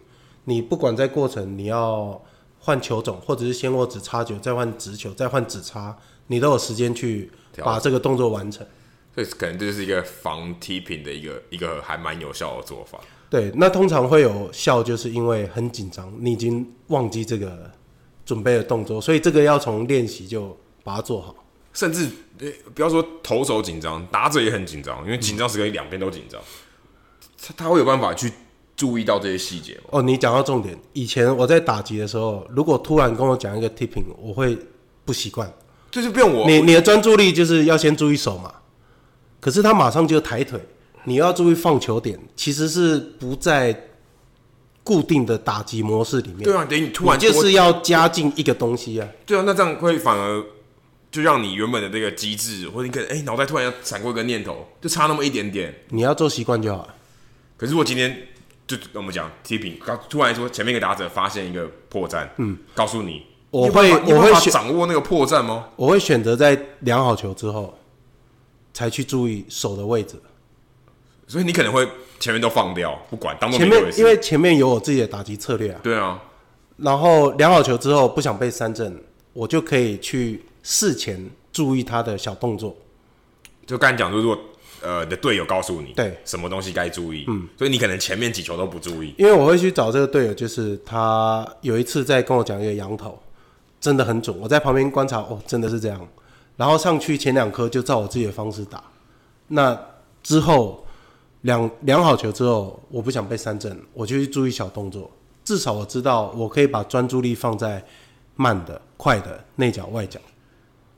Speaker 2: 你不管在过程你要换球种，或者是先握指插球，再换直球，再换指插，你都有时间去把这个动作完成。
Speaker 1: 所以可能这就是一个防踢平的一个一个还蛮有效的做法。
Speaker 2: 对，那通常会有效，就是因为很紧张，你已经忘记这个准备的动作，所以这个要从练习就把它做好。
Speaker 1: 甚至不要说投手紧张，打者也很紧张，因为紧张时刻两边都紧张，他他会有办法去注意到这些细节吗？
Speaker 2: 哦，你讲到重点，以前我在打击的时候，如果突然跟我讲一个 tipping，我会不习惯，
Speaker 1: 就是不用我，
Speaker 2: 你你的专注力就是要先注意手嘛。可是他马上就抬腿，你要注意放球点，其实是不在固定的打击模式里面。
Speaker 1: 对啊，等于你突然
Speaker 2: 就是要加进一个东西啊。
Speaker 1: 对啊，那这样会反而就让你原本的这个机制，或者你可能哎脑袋突然要闪过一个念头，就差那么一点点。
Speaker 2: 你要做习惯就好了。
Speaker 1: 可是我今天就跟我们讲踢平，刚突然说前面一个打者发现一个破绽，嗯，告诉你，
Speaker 2: 我会
Speaker 1: 我会掌握那个破绽吗？
Speaker 2: 我会选择在量好球之后。才去注意手的位置，
Speaker 1: 所以你可能会前面都放掉，不管当
Speaker 2: 前面，因为前面有我自己的打击策略啊。
Speaker 1: 对啊，
Speaker 2: 然后量好球之后，不想被三振，我就可以去事前注意他的小动作。
Speaker 1: 就刚才讲，如果呃你的队友告诉你
Speaker 2: 对
Speaker 1: 什么东西该注意，嗯，所以你可能前面几球都不注意。
Speaker 2: 因为我会去找这个队友，就是他有一次在跟我讲一个羊头，真的很准，我在旁边观察，哦，真的是这样。然后上去前两颗就照我自己的方式打，那之后两两好球之后，我不想被三振，我就去注意小动作。至少我知道我可以把专注力放在慢的、快的内角、外角，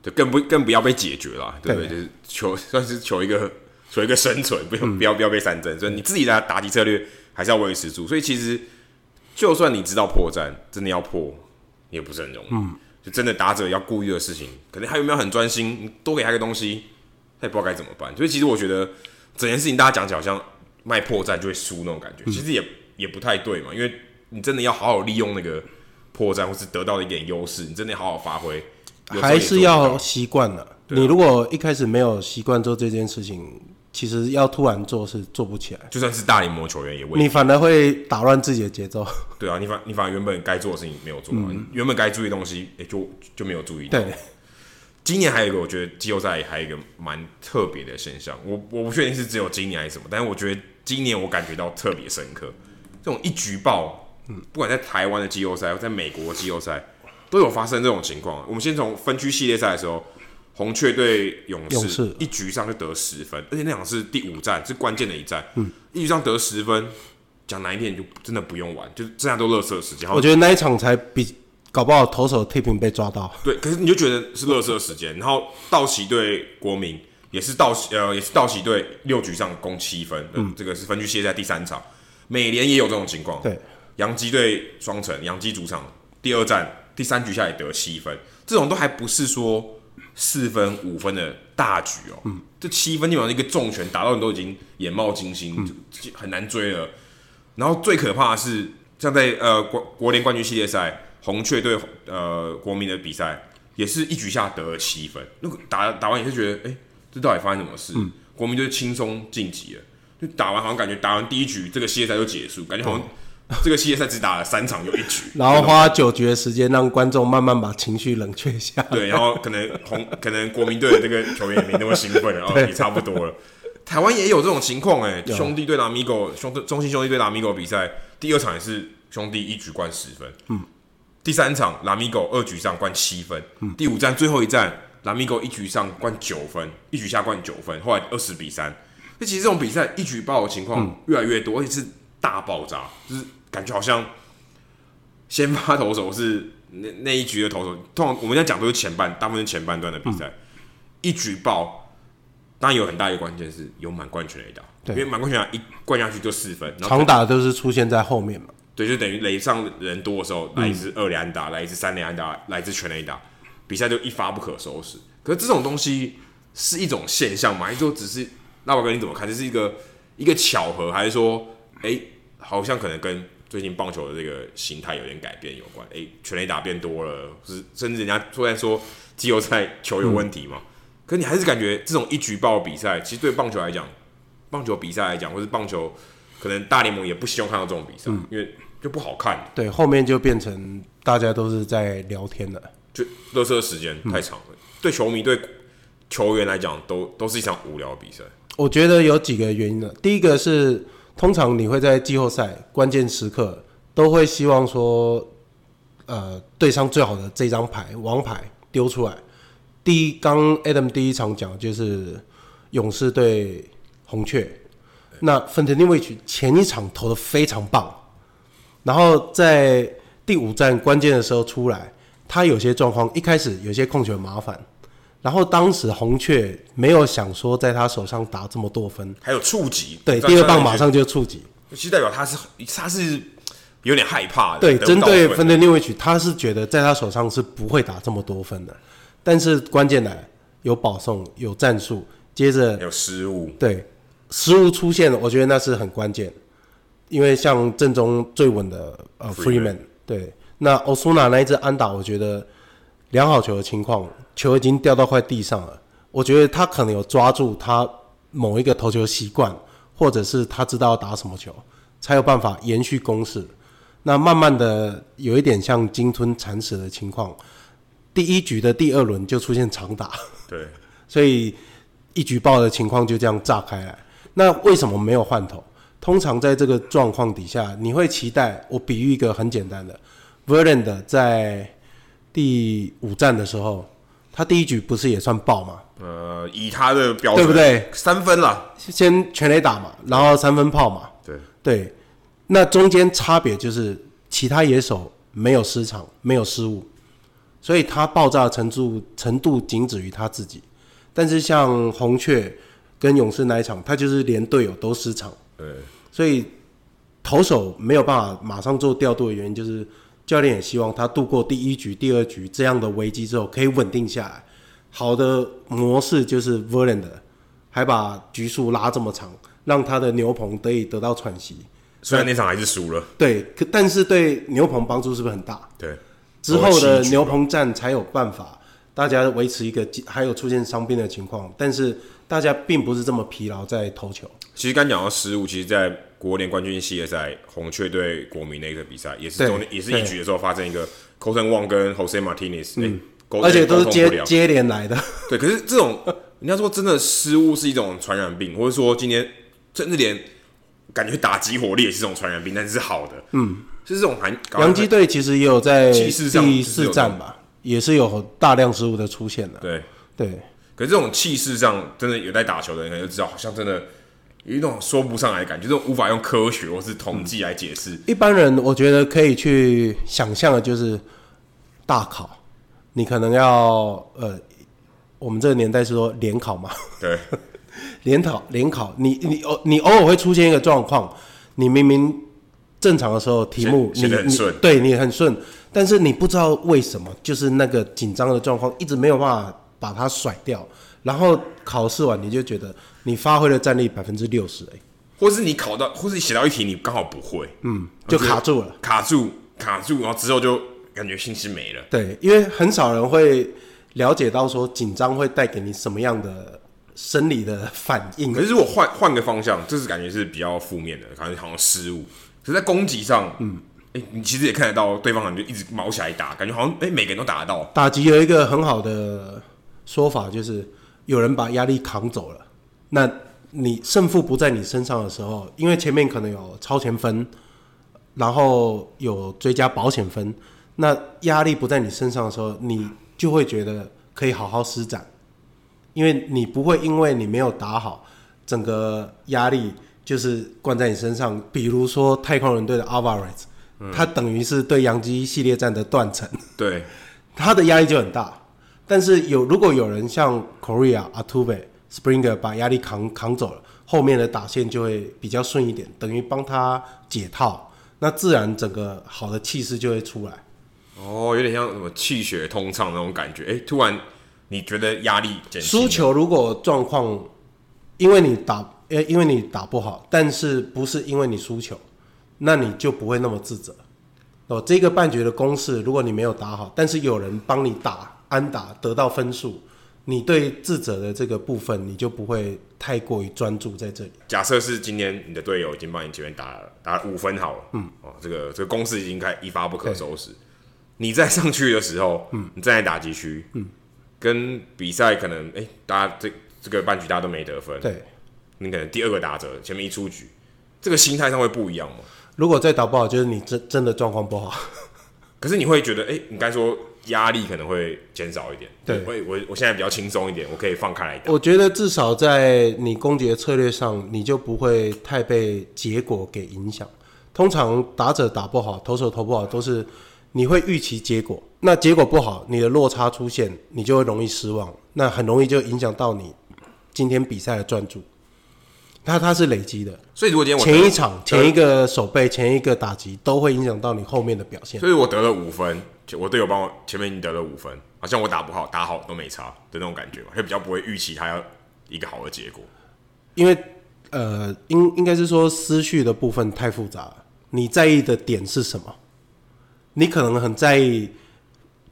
Speaker 1: 就更不更不要被解决了，对不对？对就是求 算是求一个求一个生存，不用、嗯、不要不要被三振，所以你自己的打击策略还是要维持住。所以其实就算你知道破绽，真的要破也不是很容易。嗯就真的打者要故意的事情，可能他有没有很专心？你多给他个东西，他也不知道该怎么办。所以其实我觉得整件事情大家讲起来好像卖破绽就会输那种感觉，嗯、其实也也不太对嘛。因为你真的要好好利用那个破绽，或是得到的一点优势，你真的好好发挥，
Speaker 2: 还是要习惯了。你如果一开始没有习惯做这件事情。其实要突然做是做不起来，
Speaker 1: 就算是大联盟球员也会。
Speaker 2: 你反而会打乱自己的节奏。
Speaker 1: 对啊，你反你反而原本该做的事情没有做，嗯、原本该注意的东西，也、欸，就就没有注意到。
Speaker 2: 对，
Speaker 1: 今年还有一个，我觉得季后赛还有一个蛮特别的现象，我我不确定是只有今年还是什么，但是我觉得今年我感觉到特别深刻，这种一举报，嗯，不管在台湾的季后赛，或在美国的季后赛，都有发生这种情况。我们先从分区系列赛的时候。红雀对勇士，一局上就得十分，而且那场是第五战，是关键的一战。嗯，一局上得十分，讲难一点就真的不用玩，就这样都乐色时间。
Speaker 2: 我觉得那一场才比搞不好投手 tipping 被抓到。
Speaker 1: 对，可是你就觉得是乐色时间。然后道奇对国民也是道奇，呃，也是道奇队六局上攻七分。嗯，这个是分区系列赛第三场。美联也有这种情况。
Speaker 2: 对，
Speaker 1: 洋基对双城，洋基主场第二战第三局下也得七分，这种都还不是说。四分五分的大局哦，嗯，这七分基本上一个重拳打到你都已经眼冒金星，很难追了。然后最可怕的是，像在呃国国联冠军系列赛，红雀对呃国民的比赛，也是一局下得了七分。那个打打完也是觉得，哎、欸，这到底发生什么事？嗯、国民队轻松晋级了，就打完好像感觉打完第一局这个系列赛就结束，感觉好像。这个系列赛只打了三场，有一局，
Speaker 2: 然后花九局的时间让观众慢慢把情绪冷却下。
Speaker 1: 对，然后可能红，可能国民队的这个球员也没那么兴奋了，然后也差不多了。台湾也有这种情况，哎，兄弟对拉米狗，兄弟中信兄弟对拉米狗比赛，第二场也是兄弟一局灌十分，嗯，第三场拉米狗二局上灌七分，嗯，第五站最后一站拉米狗一局上灌九分，一局下灌九分，后来二十比三。那其实这种比赛一举爆的情况越来越多，而且是大爆炸，就是。感觉好像先发投手是那那一局的投手，通常我们在讲都是前半，大部分是前半段的比赛，嗯、一举爆，当然有很大一个关键是有满贯全垒打，对，因为满贯全垒打一灌下去就四分，
Speaker 2: 长打都是出现在后面嘛，
Speaker 1: 对，就等于垒上人多的时候，来一支二垒安打，来一支三垒安打，来一支全垒打，比赛就一发不可收拾。可是这种东西是一种现象吗？还是说只是那我跟你怎么看？这是一个一个巧合，还是说，哎、欸，好像可能跟最近棒球的这个形态有点改变有关。诶、欸，全垒打变多了，是甚至人家突然说季后赛球有问题嘛？嗯、可你还是感觉这种一举报比赛，其实对棒球来讲，棒球比赛来讲，或是棒球可能大联盟也不希望看到这种比赛，嗯、因为就不好看。
Speaker 2: 对，后面就变成大家都是在聊天了，
Speaker 1: 就垃圾时间太长了。嗯、对球迷对球员来讲，都都是一场无聊的比赛。
Speaker 2: 我觉得有几个原因呢。第一个是，通常你会在季后赛关键时刻都会希望说，呃，对上最好的这张牌王牌丢出来。第一，刚 Adam 第一场讲就是勇士对红雀，那 Foltynewicz 前一场投的非常棒，然后在第五战关键的时候出来，他有些状况一开始有些控球麻烦。然后当时红雀没有想说在他手上打这么多分，
Speaker 1: 还有触及，
Speaker 2: 对，第二棒马上就触及，
Speaker 1: 其实代表他是他是有点害怕的。
Speaker 2: 对，针对 Foltynewicz，他是觉得在他手上是不会打这么多分的，但是关键来有保送，有战术，接着
Speaker 1: 有失误，
Speaker 2: 对，失误出现了，我觉得那是很关键，因为像正中最稳的呃 Freeman，对，那 Osuna 那一支安打，我觉得。良好球的情况，球已经掉到快地上了。我觉得他可能有抓住他某一个投球习惯，或者是他知道要打什么球，才有办法延续攻势。那慢慢的有一点像鲸吞蚕食的情况，第一局的第二轮就出现长打，
Speaker 1: 对，
Speaker 2: 所以一局爆的情况就这样炸开来。那为什么没有换头？通常在这个状况底下，你会期待我比喻一个很简单的，Verlander 在。第五战的时候，他第一局不是也算爆吗？
Speaker 1: 呃，以他的标准，
Speaker 2: 对不对？
Speaker 1: 三分了，
Speaker 2: 先全垒打嘛，然后三分炮嘛。
Speaker 1: 对
Speaker 2: 对，那中间差别就是其他野手没有失常，没有失误，所以他爆炸的程度程度仅止于他自己。但是像红雀跟勇士那一场，他就是连队友都失常。
Speaker 1: 对，
Speaker 2: 所以投手没有办法马上做调度的原因就是。教练也希望他度过第一局、第二局这样的危机之后，可以稳定下来。好的模式就是 Verlander，还把局数拉这么长，让他的牛棚得以得到喘息。
Speaker 1: 虽然那场还是输了，
Speaker 2: 对，可但是对牛棚帮助是不是很大？
Speaker 1: 对，
Speaker 2: 之后的牛棚战才有办法，大家维持一个还有出现伤病的情况，但是大家并不是这么疲劳在投球。
Speaker 1: 其实刚讲到失误，其实，在国联冠军系列赛，红雀对国民那个比赛，也是中间也是一局的时候发生一个 Kolten Wong 跟 Jose Martinez，嗯，
Speaker 2: 而且都是接接连来的。
Speaker 1: 对，可是这种人家说真的失误是一种传染病，或者说今天甚至连感觉打击火力也是一种传染病，但是是好的，嗯，就是这种还
Speaker 2: 洋基队其实也有在第四战吧，也是有大量失误的出现的。
Speaker 1: 对。
Speaker 2: 对，
Speaker 1: 可是这种气势上真的有在打球的人，可能就知道好像真的。有一种说不上来的感觉，就是无法用科学或是统计来解释。
Speaker 2: 一般人我觉得可以去想象的，就是大考，你可能要呃，我们这个年代是说联考嘛，
Speaker 1: 对，
Speaker 2: 联考联考，你你偶你偶尔会出现一个状况，你明明正常的时候题目你
Speaker 1: 很顺，
Speaker 2: 对你很顺，但是你不知道为什么，就是那个紧张的状况一直没有办法把它甩掉。然后考试完，你就觉得你发挥的战力百分之六十，哎，
Speaker 1: 或是你考到，或是你写到一题，你刚好不会，
Speaker 2: 嗯，就卡住了，
Speaker 1: 卡住，卡住，然后之后就感觉信心没了。
Speaker 2: 对，因为很少人会了解到说紧张会带给你什么样的生理的反应。
Speaker 1: 可是如果换换个方向，这是感觉是比较负面的，感觉好像失误。可是在攻击上，嗯，哎，你其实也看得到对方好像就一直毛起来打，感觉好像哎每个人都打得到。
Speaker 2: 打击有一个很好的说法就是。有人把压力扛走了，那你胜负不在你身上的时候，因为前面可能有超前分，然后有追加保险分，那压力不在你身上的时候，你就会觉得可以好好施展，因为你不会因为你没有打好，整个压力就是灌在你身上。比如说太空人队的 Alvarez，嗯，他等于是对洋基系列战的断层，
Speaker 1: 对，
Speaker 2: 他的压力就很大。但是有如果有人像 Correa、Altuve、Springer 把压力扛扛走了，后面的打线就会比较顺一点，等于帮他解套，那自然整个好的气势就会出来。
Speaker 1: 哦，有点像什么气血通畅那种感觉。哎、欸，突然你觉得压力减轻。
Speaker 2: 输球如果状况，因为你打，因为你打不好，但是不是因为你输球，那你就不会那么自责。哦，这个半决的公式，如果你没有打好，但是有人帮你打安打得到分数，你对自责的这个部分，你就不会太过于专注在这里。
Speaker 1: 假设是今天你的队友已经帮你前面打了打了五分好了，嗯，哦，这个这个攻势已经开一发不可收拾。你再上去的时候，嗯，你站在打击区，嗯，跟比赛可能，哎、欸，大家这这个半局大家都没得分，
Speaker 2: 对，
Speaker 1: 你可能第二个打折前面一出局，这个心态上会不一样吗？
Speaker 2: 如果再打不好，就是你真真的状况不好。
Speaker 1: 可是你会觉得，哎、欸，你刚才说压力可能会减少一点。对，我我我现在比较轻松一点，我可以放开来打。
Speaker 2: 我觉得至少在你攻击的策略上，你就不会太被结果给影响。通常打者打不好，投手投不好，都是你会预期结果，那结果不好，你的落差出现，你就会容易失望，那很容易就影响到你今天比赛的专注。它它是累积的，
Speaker 1: 所以如果今天我
Speaker 2: 前一场前一个手背前一个打击都会影响到你后面的表现。
Speaker 1: 所以我得了五分，我队友帮我前面已经得了五分，好像我打不好打好都没差的那种感觉嘛，就比较不会预期他要一个好的结果。
Speaker 2: 因为呃，应应该是说思绪的部分太复杂了。你在意的点是什么？你可能很在意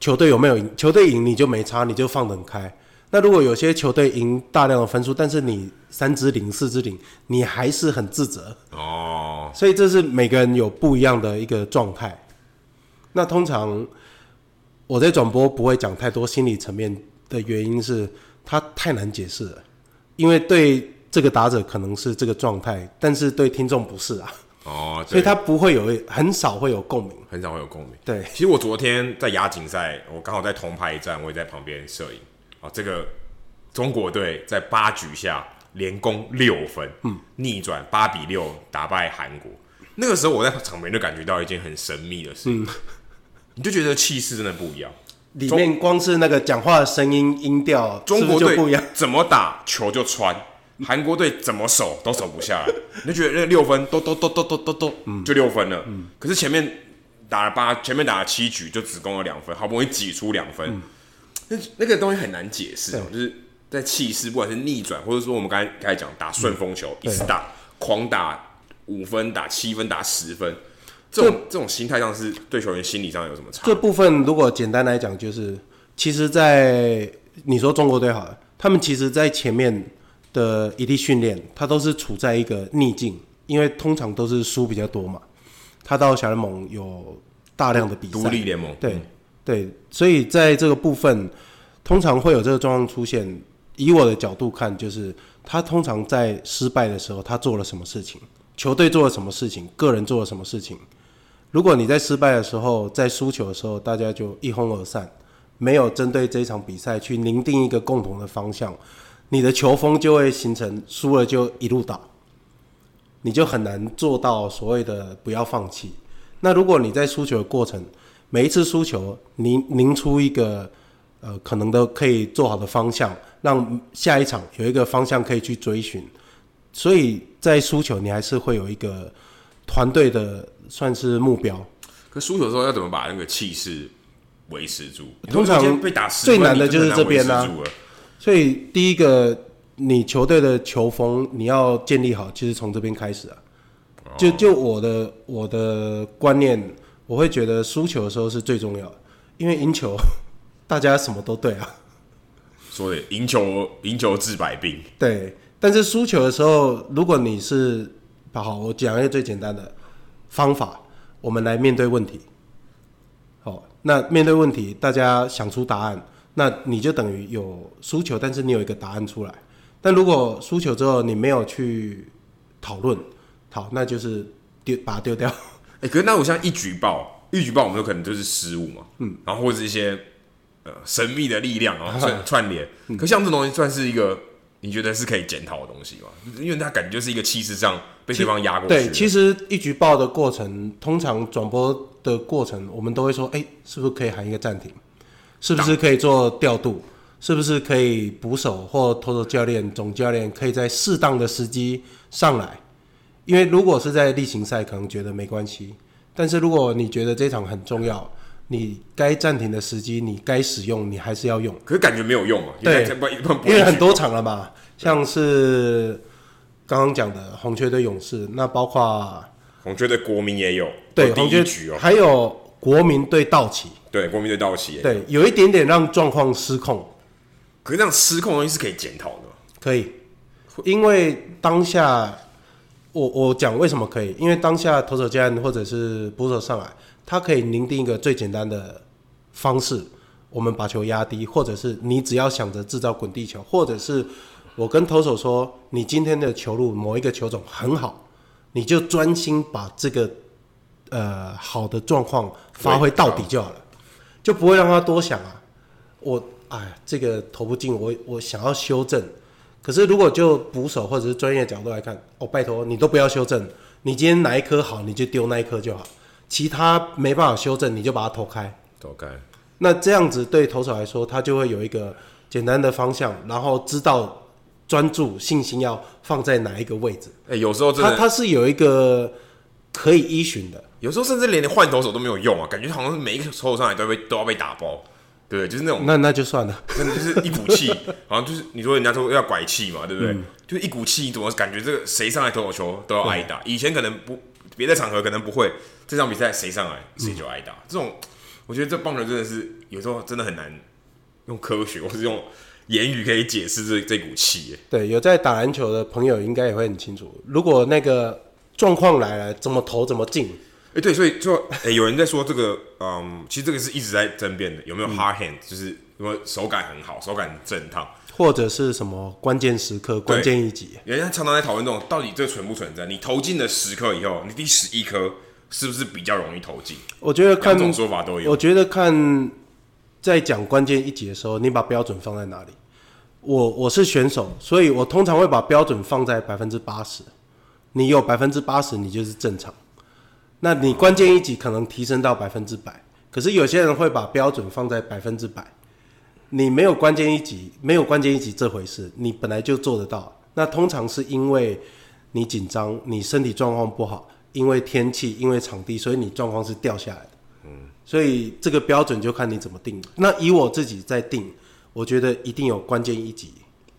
Speaker 2: 球队有没有赢，球队赢你就没差，你就放得很开。那如果有些球队赢大量的分数，但是你三支零、四支零，你还是很自责
Speaker 1: 哦。
Speaker 2: 所以这是每个人有不一样的一个状态。那通常我在转播不会讲太多心理层面的原因是，它太难解释了。因为对这个打者可能是这个状态，但是对听众不是啊。
Speaker 1: 哦，
Speaker 2: 所以他不会有很少会有共鸣，
Speaker 1: 很少会有共鸣。
Speaker 2: 对，
Speaker 1: 其实我昨天在亚锦赛，我刚好在铜牌一战，我也在旁边摄影。啊，这个中国队在八局下连攻六分，嗯，逆转八比六打败韩国。那个时候我在场边就感觉到一件很神秘的事，嗯，你就觉得气势真的不一样。
Speaker 2: 里面光是那个讲话的声音音调，中国队不一样，
Speaker 1: 怎么打球就穿，韩国队怎么守都守不下来。你就觉得那六分都都都都都都都，嗯，就六分了。嗯，可是前面打了八，前面打了七局就只攻了两分，好不容易挤出两分。嗯那那个东西很难解释哦，就是在气势，不管是逆转，或者说我们刚才刚才讲打顺风球，嗯、一直打狂打五分、打七分、打十分，这种这，种心态上是对球员心理上有什么差？
Speaker 2: 这部分如果简单来讲，就是其实，在你说中国队好了，他们其实在前面的一地训练，他都是处在一个逆境，因为通常都是输比较多嘛。他到小联盟有大量的比赛，
Speaker 1: 独立联盟
Speaker 2: 对。嗯对，所以在这个部分，通常会有这个状况出现。以我的角度看，就是他通常在失败的时候，他做了什么事情，球队做了什么事情，个人做了什么事情。如果你在失败的时候，在输球的时候，大家就一哄而散，没有针对这场比赛去凝定一个共同的方向，你的球风就会形成输了就一路倒，你就很难做到所谓的不要放弃。那如果你在输球的过程，每一次输球，您您出一个呃可能都可以做好的方向，让下一场有一个方向可以去追寻。所以在输球，你还是会有一个团队的算是目标。
Speaker 1: 可输球的时候要怎么把那个气势维持住？
Speaker 2: 通常
Speaker 1: 被打
Speaker 2: 最难的就是这边啦、啊。所以第一个，你球队的球风你要建立好，其实从这边开始啊。就就我的我的观念。我会觉得输球的时候是最重要的，因为赢球 大家什么都对啊。
Speaker 1: 所以赢球赢球治百病。
Speaker 2: 对，但是输球的时候，如果你是好，我讲一个最简单的方法，我们来面对问题。好，那面对问题，大家想出答案，那你就等于有输球，但是你有一个答案出来。但如果输球之后你没有去讨论，好，那就是丢把它丢掉。
Speaker 1: 哎、欸，可是那我像一举报，一举报，我们有可能就是失误嘛，嗯，然后或者是一些呃神秘的力量，然后 串串联。嗯、可像这东西算是一个，你觉得是可以检讨的东西吗？因为他感觉就是一个气势上被对方压过去。
Speaker 2: 对，其实一局报的过程，通常转播的过程，我们都会说，哎、欸，是不是可以喊一个暂停？是不是可以做调度？是不是可以捕手或投手教练、总教练可以在适当的时机上来？因为如果是在例行赛，可能觉得没关系；但是如果你觉得这场很重要，你该暂停的时机，你该使用，你还是要用。
Speaker 1: 可是感觉没有用啊，
Speaker 2: 对，因为很多场了嘛，像是刚刚讲的红雀队勇士，那包括
Speaker 1: 红雀队国民也有，
Speaker 2: 对，
Speaker 1: 红雀局哦，
Speaker 2: 还有国民对道奇，
Speaker 1: 对，国民对道奇，
Speaker 2: 对，有一点点让状况失控。
Speaker 1: 可是这样失控的东西是可以检讨的，
Speaker 2: 可以，因为当下我我讲为什么可以，因为当下投手间或者是捕手上来，他可以拟定一个最简单的方式，我们把球压低，或者是你只要想着制造滚地球，或者是我跟投手说，你今天的球路某一个球种很好，你就专心把这个呃好的状况发挥到底就好了，就不会让他多想啊，我。哎，这个投不进，我我想要修正。可是如果就捕手或者是专业角度来看，哦，拜托你都不要修正，你今天哪一颗好，你就丢那一颗就好，其他没办法修正，你就把它投开。
Speaker 1: 投开。
Speaker 2: 那这样子对投手来说，他就会有一个简单的方向，然后知道专注信心要放在哪一个位置。
Speaker 1: 哎，有时候真的，
Speaker 2: 他他是有一个可以依循的。
Speaker 1: 有时候甚至连换投手都没有用啊，感觉好像是每一个投手上来都被都要被打包。对，就是那种，
Speaker 2: 那那就算了，
Speaker 1: 真的就是一股气，好像就是你说人家说要拐气嘛，对不对？嗯、就是一股气，怎么感觉这个谁上来投手球都要挨打？以前可能不，别的场合可能不会，这场比赛谁上来谁就挨打。嗯、这种，我觉得这棒球真的是有时候真的很难用科学或是用言语可以解释这这股气。
Speaker 2: 对，有在打篮球的朋友应该也会很清楚，如果那个状况来了，怎么投怎么进。
Speaker 1: 哎，欸、对，所以就哎、欸，有人在说这个，嗯，其实这个是一直在争辩的，有没有 hard hand，、嗯、就是因为手感很好，手感正烫，
Speaker 2: 或者是什么关键时刻、关键一击，
Speaker 1: 人家常常在讨论这种，到底这存不存在？你投进了十颗以后，你第十一颗是不是比较容易投进？
Speaker 2: 我觉得看
Speaker 1: 两种说法都有。
Speaker 2: 我觉得看在讲关键一击的时候，你把标准放在哪里？我我是选手，所以我通常会把标准放在百分之八十。你有百分之八十，你就是正常。那你关键一级可能提升到百分之百，可是有些人会把标准放在百分之百。你没有关键一级，没有关键一级这回事，你本来就做得到。那通常是因为你紧张，你身体状况不好，因为天气，因为场地，所以你状况是掉下来的。嗯，所以这个标准就看你怎么定。那以我自己在定，我觉得一定有关键一级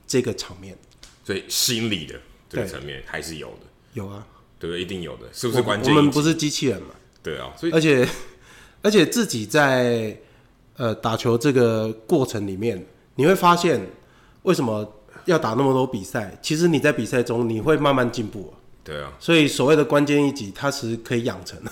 Speaker 2: 这个场面。
Speaker 1: 所以心理的这个层面还是有的。
Speaker 2: 有啊。
Speaker 1: 对，一定有的，是不是关键？
Speaker 2: 我们不是机器人嘛？
Speaker 1: 对啊，所以
Speaker 2: 而且而且自己在呃打球这个过程里面，你会发现为什么要打那么多比赛？其实你在比赛中你会慢慢进步。
Speaker 1: 对啊，
Speaker 2: 所以所谓的关键一击，它是可以养成的。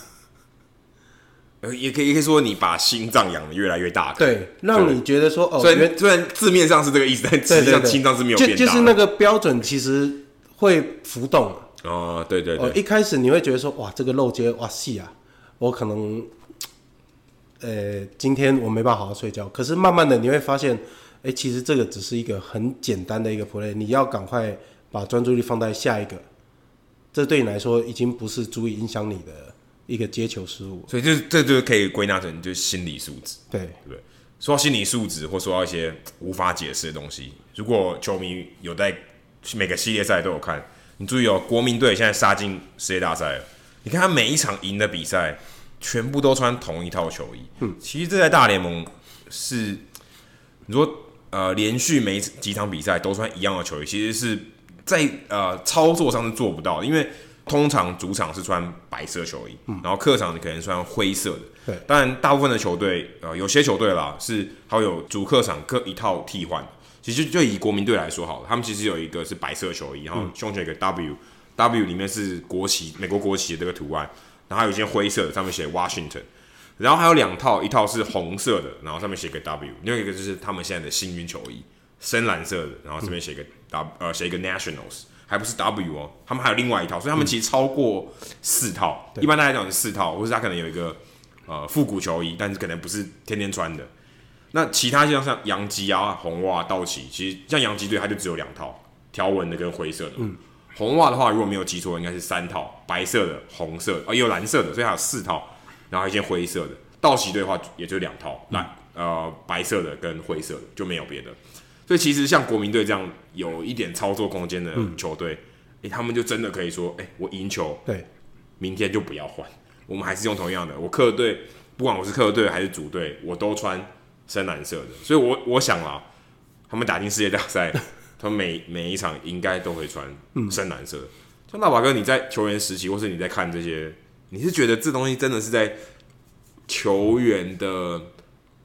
Speaker 1: 呃，也可以也可以说你把心脏养得越来越大。
Speaker 2: 对，让你觉得说哦，
Speaker 1: 虽然虽然字面上是这个意思，但实际上心脏是没有变大。
Speaker 2: 就就是那个标准其实会浮动。
Speaker 1: 哦，对对对，
Speaker 2: 哦，一开始你会觉得说，哇，这个漏接哇细啊，我可能，呃，今天我没办法好好睡觉。可是慢慢的你会发现，哎，其实这个只是一个很简单的一个 play，你要赶快把专注力放在下一个，这对你来说已经不是足以影响你的一个接球失误。
Speaker 1: 所以就这就可以归纳成就是心理素质，
Speaker 2: 对
Speaker 1: 对不对？说到心理素质或说到一些无法解释的东西，如果球迷有在每个系列赛都有看。你注意哦，国民队现在杀进世界大赛了。你看他每一场赢的比赛，全部都穿同一套球衣。嗯，其实这在大联盟是，你说呃，连续每几场比赛都穿一样的球衣，其实是在呃操作上是做不到的，因为通常主场是穿白色球衣，嗯，然后客场你可能穿灰色的。对，当然大部分的球队，呃，有些球队啦是还有主客场各一套替换。其实就以国民队来说好了，他们其实有一个是白色球衣，然后胸前有一个 W，W、嗯、里面是国旗，美国国旗的这个图案，然后还有一件灰色的，上面写 Washington，然后还有两套，一套是红色的，然后上面写个 W，另外一个就是他们现在的幸运球衣，深蓝色的，然后这边写个 W，、嗯、呃，写一个 Nationals，还不是 W 哦，他们还有另外一套，所以他们其实超过四套，嗯、一般大家讲是四套，或是他可能有一个呃复古球衣，但是可能不是天天穿的。那其他像像洋基啊、红袜、道奇，其实像洋基队，它就只有两套条纹的跟灰色的。嗯，红袜的话，如果没有记错，应该是三套，白色的、红色的，哦，也有蓝色的，所以还有四套，然后还有一件灰色的。道奇队的话，也就两套，蓝、嗯、呃白色的跟灰色的，就没有别的。所以其实像国民队这样有一点操作空间的球队，诶、嗯欸，他们就真的可以说，诶、欸，我赢球，
Speaker 2: 对，
Speaker 1: 明天就不要换，我们还是用同样的。我客队，不管我是客队还是主队，我都穿。深蓝色的，所以我我想啊，他们打进世界大赛，他们每每一场应该都会穿深蓝色的。像大宝哥，你在球员时期，或是你在看这些，你是觉得这东西真的是在球员的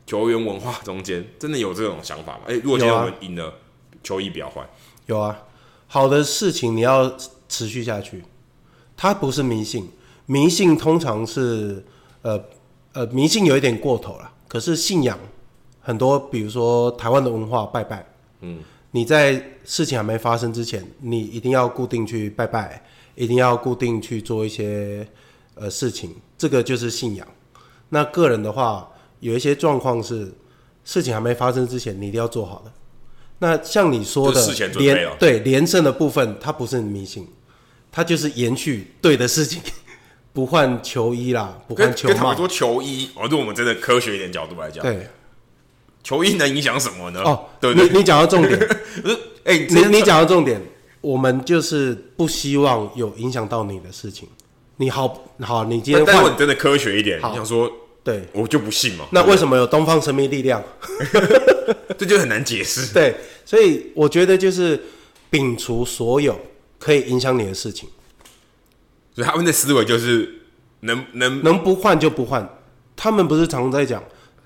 Speaker 1: 球员文化中间，真的有这种想法吗？哎、欸，如果今天我们赢了，啊、球衣不要换。
Speaker 2: 有啊，好的事情你要持续下去，它不是迷信，迷信通常是呃呃迷信有一点过头了，可是信仰很多，比如说台湾的文化拜拜，嗯。你在事情还没发生之前，你一定要固定去拜拜，一定要固定去做一些呃事情，这个就是信仰。那个人的话，有一些状况是事情还没发生之前，你一定要做好的。那像你说的连对连胜的部分，它不是迷信，它就是延续对的事情，不换球衣啦，不换球帽。
Speaker 1: 说球衣，哦，对我们真的科学一点角度来讲，
Speaker 2: 对。
Speaker 1: 球衣能影响什么呢？
Speaker 2: 哦，对，你你讲到重点，
Speaker 1: 哎、欸，你
Speaker 2: 你讲到重点，我们就是不希望有影响到你的事情。你好好，你今天换，
Speaker 1: 但是你真的科学一点，你想说，
Speaker 2: 对，
Speaker 1: 我就不信嘛。
Speaker 2: 那为什么有东方神秘力量？
Speaker 1: 这就很难解释。
Speaker 2: 对，所以我觉得就是摒除所有可以影响你的事情。
Speaker 1: 所以他们的思维就是能能
Speaker 2: 能不换就不换。他们不是常常在讲。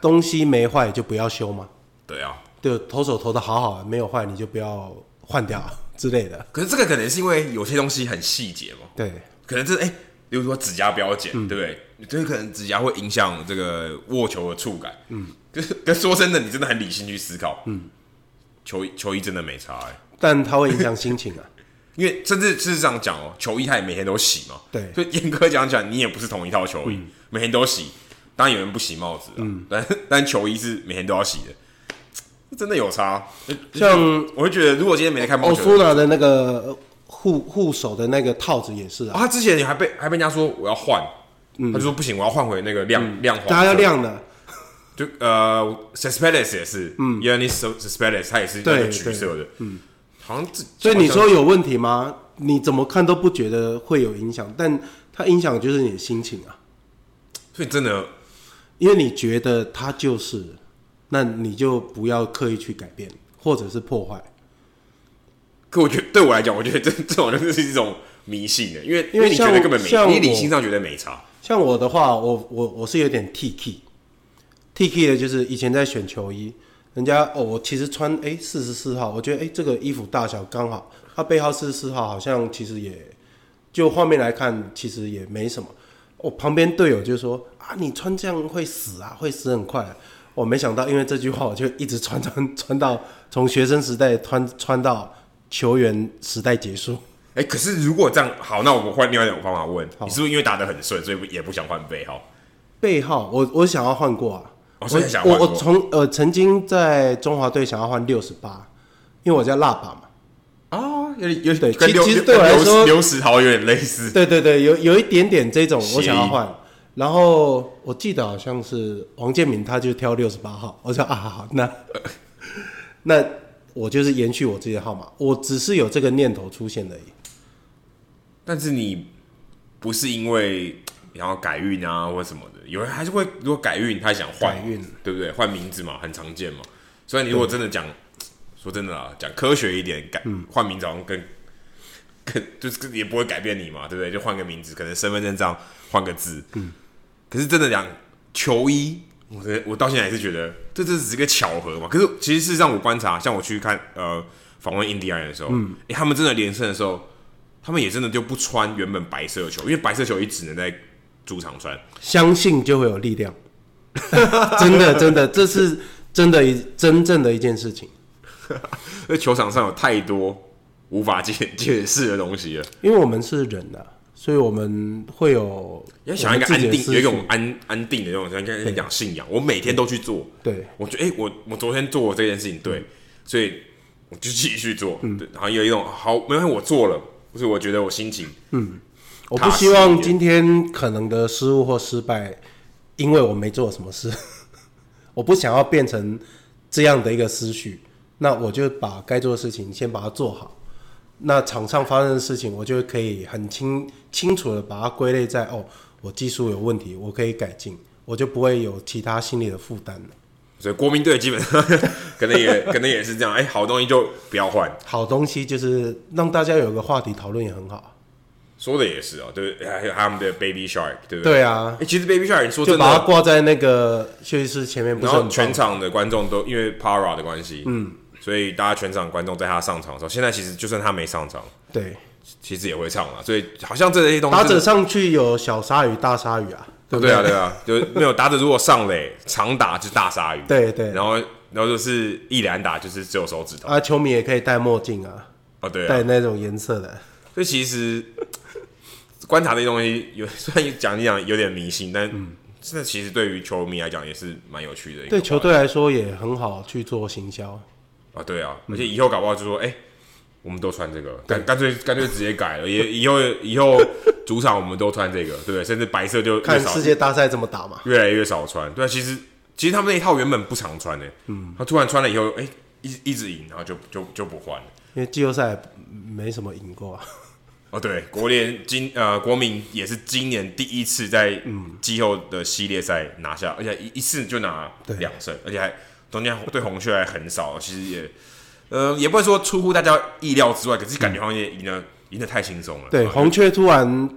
Speaker 2: 东西没坏就不要修吗？
Speaker 1: 对啊，
Speaker 2: 对，投手投的好好，没有坏你就不要换掉之类的。
Speaker 1: 可是这个可能是因为有些东西很细节嘛。
Speaker 2: 对，
Speaker 1: 可能这哎、欸，比如说指甲不要剪，嗯、对不对？就是可能指甲会影响这个握球的触感。嗯，就是，说真的，你真的很理性去思考。嗯，球衣球衣真的没差哎、欸，
Speaker 2: 但它会影响心情啊。
Speaker 1: 因为甚至是这样讲哦，球衣它也每天都洗嘛。
Speaker 2: 对，
Speaker 1: 所以严格讲讲，你也不是同一套球衣，嗯、每天都洗。当然有人不洗帽子，嗯，但 但球衣是每天都要洗的，真的有差。像我会觉得，如果今天没来看
Speaker 2: 欧舒娜的那个护护手的那个套子也是啊。
Speaker 1: 他之前还被还被人家说我要换，他就说不行，我要换回那个亮亮黄，
Speaker 2: 他要亮的。
Speaker 1: 就呃，Cespedes 也是，嗯，Yoenis Cespedes 他也是那个橘色的，嗯，好像
Speaker 2: 所以你说有问题吗？你怎么看都不觉得会有影响，但它影响就是你的心情啊。
Speaker 1: 所以真的。
Speaker 2: 因为你觉得它就是，那你就不要刻意去改变，或者是破坏。
Speaker 1: 可我觉得对我来讲，我觉得这 这种就是一种迷信的，因为因为你觉得根本没，因为理性上觉得没差。
Speaker 2: 像我的话，我我我是有点 T K，T K 的就是以前在选球衣，人家哦，我其实穿哎四十四号，我觉得哎这个衣服大小刚好，它背号四十四号好像其实也就画面来看其实也没什么。我旁边队友就说啊，你穿这样会死啊，会死很快啊。我没想到，因为这句话，我就一直穿穿穿到从学生时代穿穿到球员时代结束。
Speaker 1: 哎、欸，可是如果这样好，那我们换另外一种方法问，好你是不是因为打得很顺，所以也不想换背号？
Speaker 2: 背号，我我想要换过啊。
Speaker 1: 哦、所以想换过
Speaker 2: 我我从呃曾经在中华队想要换六十八，因为我叫辣爸嘛。
Speaker 1: 啊，有有
Speaker 2: 对，其其实对我来说，
Speaker 1: 刘石涛有点类似。
Speaker 2: 对对对，有有一点点这种，我想要换。然后我记得好像是王建民，他就挑六十八号。我说啊，好好，那 那我就是延续我自己的号码，我只是有这个念头出现而已。
Speaker 1: 但是你不是因为然后改运啊，或什么的，有人还是会如果改运，他想换运，对不对？换名字嘛，很常见嘛。所以你如果真的讲。说真的啊，讲科学一点，改换名字好像跟跟就是也不会改变你嘛，对不对？就换个名字，可能身份证上换个字。嗯。可是真的讲球衣，我我到现在还是觉得这这只是个巧合嘛。可是其实事实上，我观察，像我去看呃访问印第安人的时候，嗯，哎，他们真的连胜的时候，他们也真的就不穿原本白色的球，因为白色球衣只能在主场穿。
Speaker 2: 相信就会有力量，真的真的，这是真的一真正的一件事情。
Speaker 1: 因为球场上有太多无法解解释的东西了。
Speaker 2: 因为我们是人呐、啊，所以我们会有
Speaker 1: 要想一个安定，有一种安安定的那种，像刚才讲信仰，我每天都去做。
Speaker 2: 对，
Speaker 1: 我觉得哎、欸，我我昨天做这件事情，对，所以我就继续做。嗯，然后有一种好，没关系，我做了，不是我觉得我心情，
Speaker 2: 嗯，我不希望今天可能的失误或失败，因为我没做什么事，我不想要变成这样的一个思绪。那我就把该做的事情先把它做好。那场上发生的事情，我就可以很清清楚的把它归类在哦，我技术有问题，我可以改进，我就不会有其他心理的负担了。
Speaker 1: 所以国民队基本上可能也可能也是这样，哎、欸，好东西就不要换。
Speaker 2: 好东西就是让大家有个话题讨论也很好。
Speaker 1: 说的也是哦，对，还有他们的 Baby Shark，对不对？
Speaker 2: 对啊，
Speaker 1: 哎，其实 Baby Shark 说真的，
Speaker 2: 就把它挂在那个休息室前面，不是
Speaker 1: 然后全场的观众都因为 Para 的关系，嗯，所以大家全场观众在他上场的时候，现在其实就算他没上场，
Speaker 2: 对，
Speaker 1: 其实也会唱了，所以好像这些东西
Speaker 2: 打者上去有小鲨鱼、大鲨鱼啊，对不对？
Speaker 1: 对啊，对啊，就没有打者如果上垒长打就是大鲨鱼，
Speaker 2: 对对，
Speaker 1: 然后然后就是一垒打就是只有手指头
Speaker 2: 啊，球迷也可以戴墨镜啊，
Speaker 1: 哦对，
Speaker 2: 戴那种颜色的，
Speaker 1: 所以其实。观察这些东西有虽然讲一讲有点迷信，但这其实对于球迷来讲也是蛮有趣的。
Speaker 2: 对球队来说也很好去做行销
Speaker 1: 啊，对啊，而且以后搞不好就说，哎，我们都穿这个，干干脆干脆直接改了，也 以后以后主场我们都穿这个，对不对？甚至白色就
Speaker 2: 看世界大赛怎么打嘛，
Speaker 1: 越来越少穿。对啊，其实其实他们那一套原本不常穿的，嗯，他突然穿了以后，哎，一一直赢，然后就就就不换了，
Speaker 2: 因为季后赛没什么赢过啊。
Speaker 1: 哦，对，国联今呃国民也是今年第一次在季后的系列赛拿下，而且一一次就拿两胜，而且还中间对红雀还很少，其实也呃也不会说出乎大家意料之外，可是感觉好像也赢得赢得太轻松了。
Speaker 2: 对，红雀突然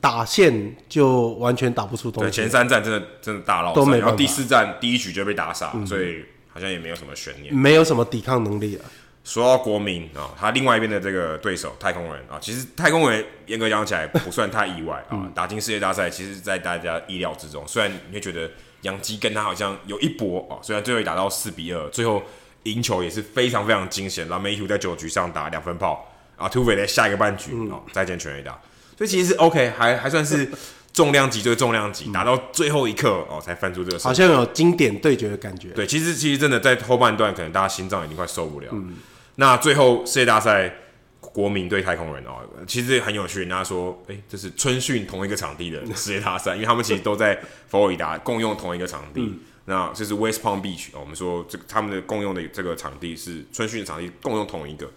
Speaker 2: 打线就完全打不出东西。
Speaker 1: 对，前三战真的真的大落赛，然后第四战第一局就被打傻，所以好像也没有什么悬念，
Speaker 2: 没有什么抵抗能力了。
Speaker 1: 说到国民啊、哦，他另外一边的这个对手太空人啊、哦，其实太空人严格讲起来不算太意外啊、哦，打进世界大赛，其实在大家意料之中。虽然你会觉得洋基跟他好像有一搏啊、哦，虽然最后打到四比二，最后赢球也是非常非常惊险。然后梅图在九局上打两分炮啊，土匪在下一个半局啊、哦、再见全垒打，所以其实 OK，还还算是重量级对重量级，打到最后一刻哦才翻出这个，
Speaker 2: 好像有经典对决的感觉。
Speaker 1: 对，其实其实真的在后半段，可能大家心脏已经快受不了。嗯那最后世界大赛，国民对太空人哦，其实很有趣。人家说，哎、欸，这是春训同一个场地的世界大赛，因为他们其实都在佛罗里达共用同一个场地。嗯、那这是 West Palm Beach，我们说这个他们的共用的这个场地是春训的场地，共用同一个。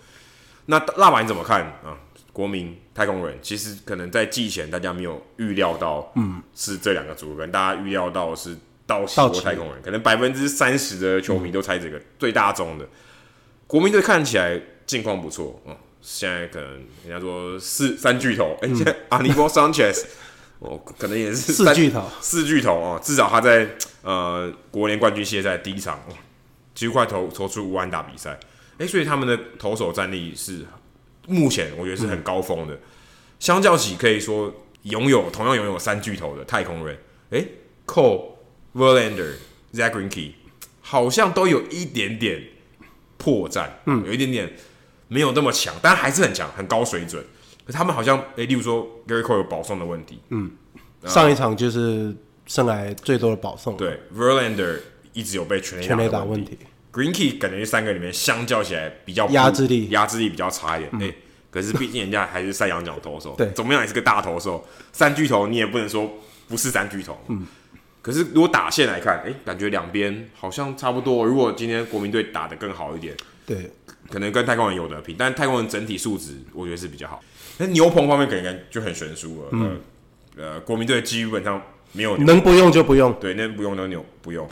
Speaker 1: 那辣爸你怎么看啊？国民太空人，其实可能在季前大家没有预料到，嗯，是这两个组合，大家预料到是道奇或太空人，可能百分之三十的球迷都猜这个、嗯、最大宗的。国民队看起来近况不错，哦，现在可能人家说四三巨头，哎、欸，现在 Anibal Sanchez 哦，可能也是
Speaker 2: 四巨头，
Speaker 1: 四巨头哦，至少他在呃国联冠军系列赛第一场，哦，几乎快投投出无安打比赛，哎、欸，所以他们的投手战力是目前我觉得是很高峰的，嗯、相较起可以说拥有同样拥有三巨头的太空人，哎、欸、Cole Verlander Zack Greinke 好像都有一点点。破绽，嗯，有一点点没有那么强，但还是很强，很高水准。可他们好像，诶、欸，例如说 Gerrit Cole 有保送的问题，嗯，
Speaker 2: 上一场就是生来最多的保送。
Speaker 1: 对，Verlander 一直有被全垒打问题，Greenkey 感觉这三个里面相较起来比较
Speaker 2: 压制力，
Speaker 1: 压制力比较差一点。诶、嗯欸，可是毕竟人家还是赛扬奖投手，对，怎么样也是个大投手，三巨头你也不能说不是三巨头，嗯。可是如果打线来看，哎、欸，感觉两边好像差不多。如果今天国民队打得更好一点，对，可能跟太空人有得拼。但太空人整体素质，我觉得是比较好。那牛棚方面，可能就很悬殊了。嗯，呃，国民队基本上没有
Speaker 2: 能不用就不用，
Speaker 1: 对，能不用就牛不用。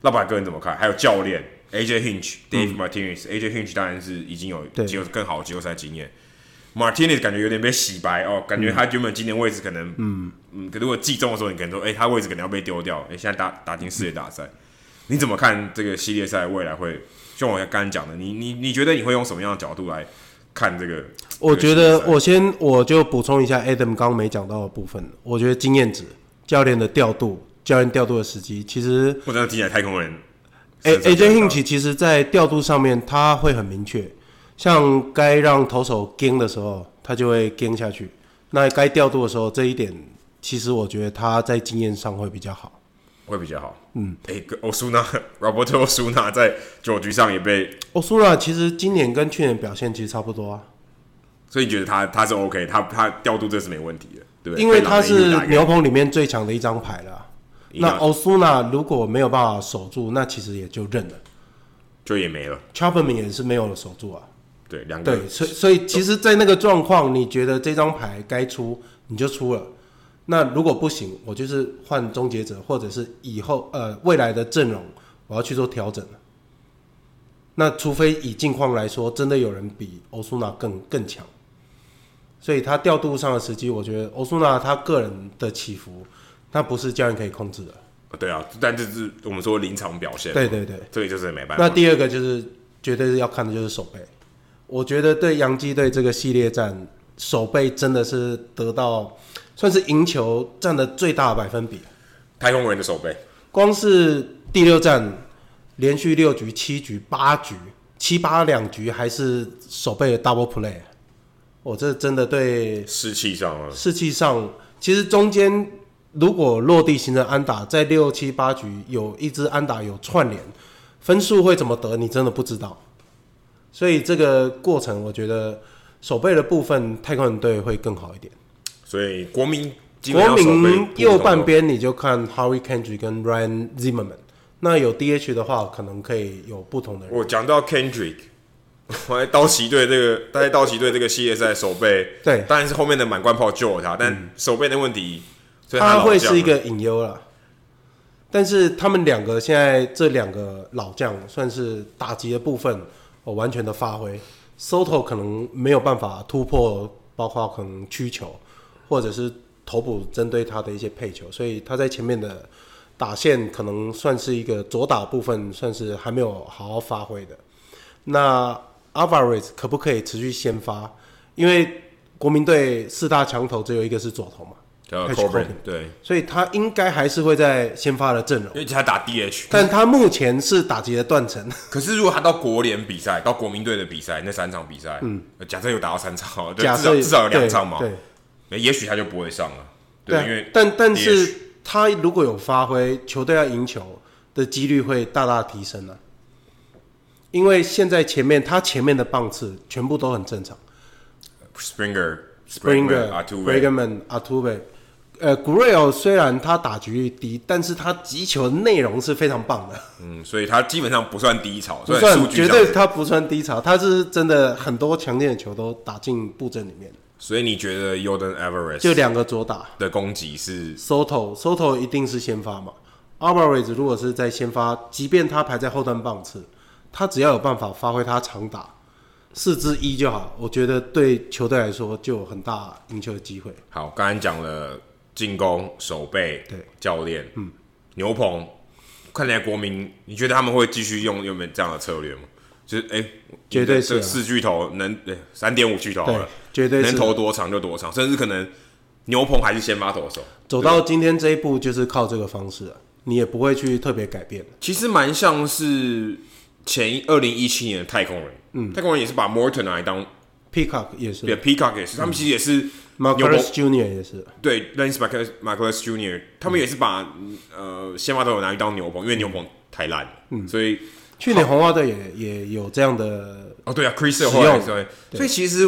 Speaker 1: 那把个人怎么看？还有教练 AJ Hinch、Dave Martinez、嗯、AJ Hinch 当然是已经有季后更好的季后赛经验。Martinez 感觉有点被洗白哦，感觉他原本今年位置可能，嗯嗯，可如果季中的时候，你可能说，哎、欸，他位置可能要被丢掉，哎、欸，现在打打进世界大赛，你怎么看这个系列赛未来会？像我刚刚讲的，你你你觉得你会用什么样的角度来看这个？
Speaker 2: 我觉得我先我就补充一下 Adam 刚刚没讲到的部分，我觉得经验值、教练的调度、教练调度的时机，其实
Speaker 1: 或者听起来太空人
Speaker 2: ，AJ Hinch 其实在调度上面他会很明确。像该让投手跟的时候，他就会跟下去。那该调度的时候，这一点其实我觉得他在经验上会比较好，
Speaker 1: 会比较好。嗯，哎、欸，欧苏纳，Roberto Osuna 在九局上也被
Speaker 2: 欧苏纳，其实今年跟去年表现其实差不多啊。
Speaker 1: 所以你觉得他他是 OK，他他调度这是没问题的，对不对？
Speaker 2: 因为他是牛棚里面最强的一张牌了。那欧苏纳如果没有办法守住，那其实也就认了，
Speaker 1: 就也没了。
Speaker 2: Chapman 也是没有了守住啊。
Speaker 1: 对，两个
Speaker 2: 对，所以所以其实，在那个状况，你觉得这张牌该出，你就出了。那如果不行，我就是换终结者，或者是以后呃未来的阵容，我要去做调整了。那除非以近况来说，真的有人比欧苏纳更更强，所以他调度上的时机，我觉得欧苏纳他个人的起伏，他不是教练可以控制的。
Speaker 1: 对啊，但这是我们说临场表现。
Speaker 2: 对对对，
Speaker 1: 这个就是没办法。
Speaker 2: 那第二个就是绝对是要看的就是守备。我觉得对洋基队这个系列战，守备真的是得到算是赢球占的最大的百分比。
Speaker 1: 太空人的守备，
Speaker 2: 光是第六战连续六局、七局、八局、七八两局还是守备的 double play。我这真的对
Speaker 1: 士气上啊，
Speaker 2: 士气上其实中间。如果落地形成安打，在六七八局有一支安打有串联，分数会怎么得？你真的不知道。所以这个过程，我觉得守备的部分，太空人队会更好一点。
Speaker 1: 所以国民
Speaker 2: 国民右半边你就看 Harry Kendrick 跟 Ryan Zimmerman，那有 DH 的话，可能可以有不同的人。
Speaker 1: 我讲到 Kendrick，我在道奇队这个，在道奇队这个系列赛守备，
Speaker 2: 对，
Speaker 1: 当然是后面的满贯炮救了他，但守备的问题。
Speaker 2: 他，他会是一个隐忧了，但是他们两个现在这两个老将算是打击的部分，哦，完全的发挥。Soto 可能没有办法突破，包括可能曲球，或者是头部针对他的一些配球，所以他在前面的打线可能算是一个左打部分，算是还没有好好发挥的。那 Alvarez 可不可以持续先发？因为国民队四大强投只有一个是左投嘛。
Speaker 1: 叫 Corbin 对，
Speaker 2: 所以他应该还是会在先发的阵容，
Speaker 1: 因为他打 DH，
Speaker 2: 但他目前是打击的断层。
Speaker 1: 可是如果他到国联比赛，到国民队的比赛，那三场比赛，嗯，假设有打到三场，假设至少有两场嘛，对，也许他就不会上了，对，因为
Speaker 2: 但但是他如果有发挥，球队要赢球的几率会大大提升了，因为现在前面他前面的棒次全部都很正常
Speaker 1: ，Springer、
Speaker 2: Springer、Bregman、Altuve。呃，古瑞欧虽然他打局率低，但是他击球内容是非常棒的。
Speaker 1: 嗯，所以他基本上不算低潮，
Speaker 2: 不算，绝对他不算低潮，他是真的很多强劲的球都打进布阵里面。
Speaker 1: 所以你觉得 Yordan Alvarez
Speaker 2: 就两个左打
Speaker 1: 的攻击是
Speaker 2: Soto，Soto 一定是先发嘛？Alvarez 如果是在先发，即便他排在后段棒次，他只要有办法发挥他长打四之一就好，我觉得对球队来说就有很大赢球的机会。
Speaker 1: 好，刚才讲了。进攻、守备、对教练，嗯，牛棚，看起来国民，你觉得他们会继续用用没这样的策略吗？就是哎，欸、
Speaker 2: 绝对是
Speaker 1: 四巨头能，对三点五巨头好了，
Speaker 2: 绝对是
Speaker 1: 能投多长就多长，甚至可能牛棚还是先发投手。
Speaker 2: 走到今天这一步，就是靠这个方式，你也不会去特别改变。
Speaker 1: 其实蛮像是前二零一七年的太空人，嗯，太空人也是把 Morton 拿来当
Speaker 2: Peacock 也是，
Speaker 1: 对 Peacock 也是，他们其实也是。
Speaker 2: Marcus Junior 也是，
Speaker 1: 对，Lance Marcus Junior，他们也是把、嗯、呃先发投手拿去当牛棚，因为牛棚太烂，嗯，所以
Speaker 2: 去年红袜队也也有这样的
Speaker 1: 哦，对啊，Chris 有话，对，所以其实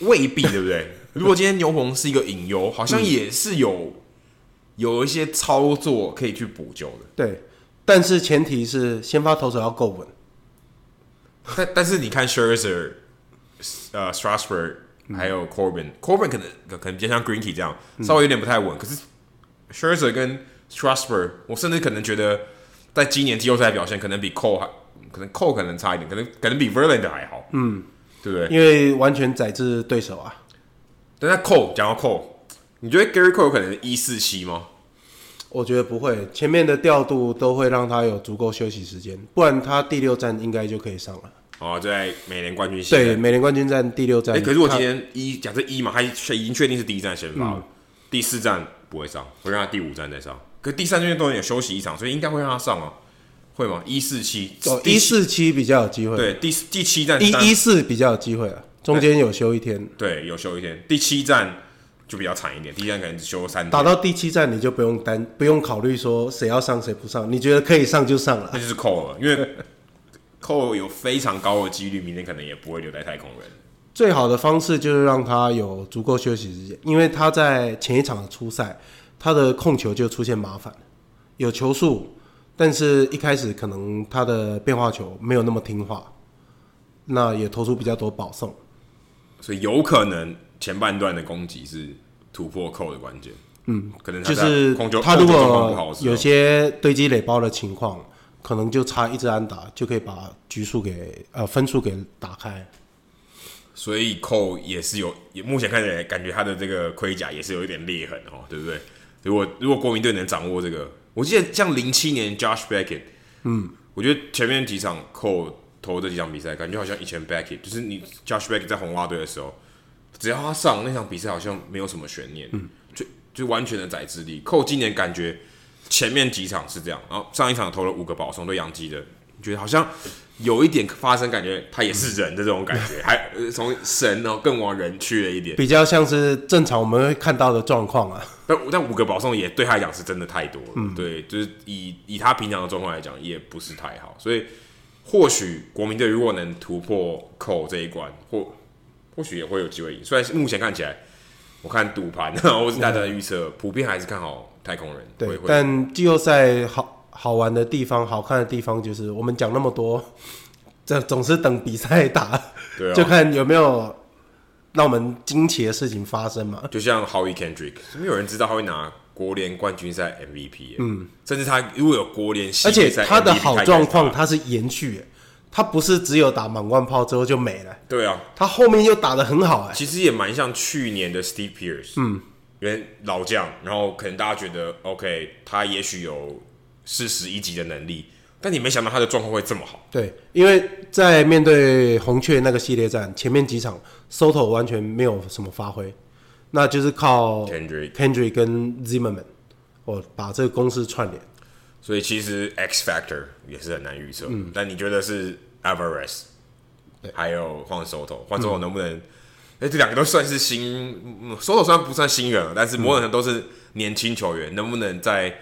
Speaker 1: 未必，对不 对？如果今天牛棚是一个隐忧，好像也是有有一些操作可以去补救的，
Speaker 2: 对，但是前提是先发投手要够稳，
Speaker 1: 但但是你看 Scherzer，呃，Strasburg。还有 Corbin，Corbin 可能可能比较像 Greinke 这样，稍微有点不太稳。可是 Scherzer 跟 Strasburg，我甚至可能觉得在今年季后赛表现可能比 Cole 还，可能 Cole 可能差一点，可能可能比 Verlander 还好。嗯，对不对？
Speaker 2: 因为完全宰制对手啊。
Speaker 1: 等下 Cole 讲到 Cole，你觉得 Gerrit Cole 可能一四七吗？
Speaker 2: 我觉得不会，前面的调度都会让他有足够休息时间，不然他第六站应该就可以上了。
Speaker 1: 哦，在美联冠军赛
Speaker 2: 对美联冠军战第六站。
Speaker 1: 哎，可是我今天一假设一嘛，他已经确定是第一站先发了，嗯、第四站不会上，会让他第五站再上。可是第三战都有休息一场，所以应该会让他上啊，会吗？一四七
Speaker 2: 哦，一四七比较有机会。
Speaker 1: 对，第第七站
Speaker 2: 一一四比较有机会啊，中间有休一天。
Speaker 1: 对，有休一天。第七站就比较惨一点，第一站可能只休三天。
Speaker 2: 打到第七站你就不用担不用考虑说谁要上谁不上，你觉得可以上就上了，
Speaker 1: 那就是扣了，因为。扣有非常高的几率，明天可能也不会留在太空人。
Speaker 2: 最好的方式就是让他有足够休息时间，因为他在前一场的初赛，他的控球就出现麻烦，有球速，但是一开始可能他的变化球没有那么听话，那也投出比较多保送，
Speaker 1: 所以有可能前半段的攻击是突破扣的关键。
Speaker 2: 嗯，
Speaker 1: 可能
Speaker 2: 就是他如果有些堆积垒包的情况。可能就差一支安打就可以把局数给呃分数给打开，
Speaker 1: 所以 Cole 也是有，也目前看起来感觉他的这个盔甲也是有一点裂痕哦，对不对？如果如果国民队能掌握这个，我记得像零七年 Josh Beckett，嗯，我觉得前面几场 Cole 投的几场比赛，感觉好像以前 Beckett，就是你 Josh Beckett 在红袜队的时候，只要他上那场比赛，好像没有什么悬念，嗯，就就完全的宰制力。Cole 今年感觉前面几场是这样，然后上一场投了五个保送对杨基的，觉得好像。有一点发生，感觉他也是人的这种感觉，还从神哦更往人去了一点，
Speaker 2: 比较像是正常我们会看到的状况啊。
Speaker 1: 但但五个保送也对他来讲是真的太多了，嗯，对，就是以以他平常的状况来讲，也不是太好。所以或许国民队如果能突破口这一关，或或许也会有机会赢。虽然目前看起来，我看赌盘或是大家的预测，嗯，普遍还是看好太空人。
Speaker 2: 对，但季后赛好。好玩的地方，好看的地方，就是我们讲那么多，这总是等比赛打，对啊，就看有没有让我们惊奇的事情发生嘛。
Speaker 1: 就像 Howie Kendrick，没有人知道他会拿国联冠军赛 MVP，嗯，甚至他如果有国联系列赛，而且
Speaker 2: 他的好状况他是延续，他不是只有打满贯炮之后就没了，
Speaker 1: 对啊，
Speaker 2: 他后面又打得很好，哎，
Speaker 1: 其实也蛮像去年的 Steve Pearce，嗯，因为老将，然后可能大家觉得 OK，他也许有。四十一级的能力，但你没想到他的状况会这么好。
Speaker 2: 对，因为在面对红雀那个系列战前面几场，Soto 完全没有什么发挥，那就是靠 Kendrick、Kendrick 跟 Zimmerman 哦，把这个公司串联。
Speaker 1: 所以其实 X Factor 也是很难预测。嗯，但你觉得是 Alvarez 还有换 Soto，换 Soto 能不能？哎、嗯，这两个都算是新，Soto 虽然不算新人，但是某种程度都是年轻球员，能不能在？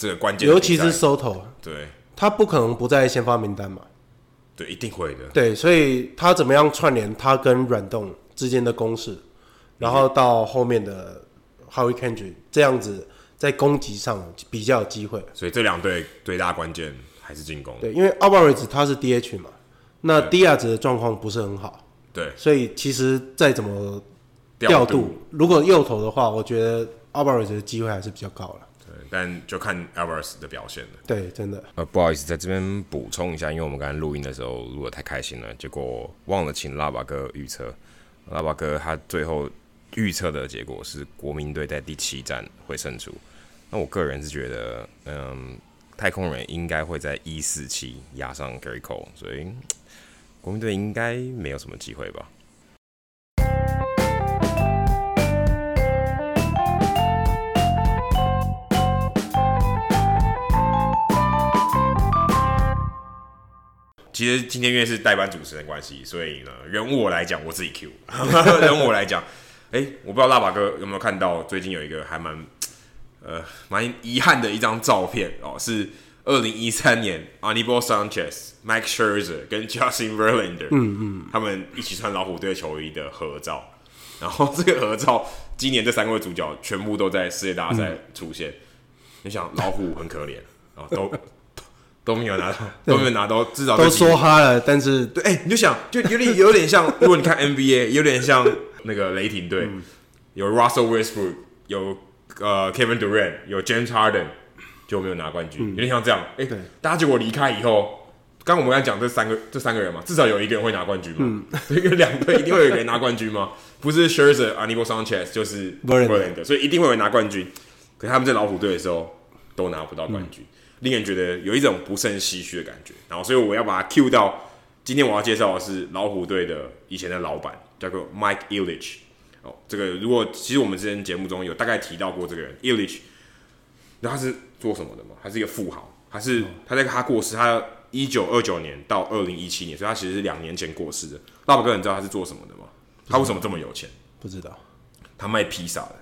Speaker 1: 这个关键，
Speaker 2: 尤其是 Soto，
Speaker 1: 对，
Speaker 2: 他不可能不在先发名单嘛，
Speaker 1: 对，一定会的，
Speaker 2: 对，所以他怎么样串联他跟软动之间的攻势，然后到后面的 Howie Kendrick 这样子在攻击上比较有机会，
Speaker 1: 所以这两队最大关键还是进攻，
Speaker 2: 对，因为 Alvarez 他是 DH 嘛，那 Diaz 的状况不是很好，
Speaker 1: 对，
Speaker 2: 所以其实再怎么调度，调度。如果右投的话，我觉得 Alvarez 的机会还是比较高了。
Speaker 1: 但就看 Alvarez 的表现了。
Speaker 2: 对，真的。
Speaker 1: 呃，不好意思，在这边补充一下，因为我们刚才录音的时候录的太开心了，结果忘了请拉巴哥预测。拉巴哥他最后预测的结果是国民队在第七战会胜出。那我个人是觉得，嗯，太空人应该会在一四七压上 Gerrit Cole，所以国民队应该没有什么机会吧。其实今天因为是代班主持人关系，所以呢，人物我来讲，我自己 Q。人物我来讲，哎、欸，我不知道拉巴哥有没有看到，最近有一个还蛮呃蛮遗憾的一张照片哦，是二零一三年 Anibal Sanchez、Mike Scherzer 跟 Justin Verlander，嗯嗯，他们一起穿老虎队球衣的合照。然后这个合照，今年这三位主角全部都在世界大赛出现。你、嗯、想，老虎很可怜啊，都。都没有拿到，都没有拿到，至少
Speaker 2: 都说哈了。但是，
Speaker 1: 对，哎、欸，你就想，就有点有点像，如果你看 NBA，有点像那个雷霆队，嗯、有 Russell Westbrook，有呃 Kevin Durant，有 James Harden，就没有拿冠军，嗯、有点像这样。哎、欸，大家结果离开以后，刚我们刚才讲这三个这三个人嘛，至少有一个人会拿冠军嘛。这个两队一定会有人拿冠军吗？不是 Scherzer、Anibal Sanchez，就是 Verlander，所以一定会有人拿冠军。可是他们在老虎队的时候都拿不到冠军。嗯令人觉得有一种不胜唏嘘的感觉，然后所以我要把它 cue 到今天我要介绍的是老虎队的以前的老板，叫做 Mike Ilitch。哦，这个如果其实我们之前节目中有大概提到过这个人 Ilitch，那他是做什么的吗？他是一个富豪，他是他在他过世，他一九二九年到二零一七年，所以他其实是两年前过世的。大部分人知道他是做什么的吗？他为什么这么有钱？
Speaker 2: 不知道，
Speaker 1: 他卖披萨的。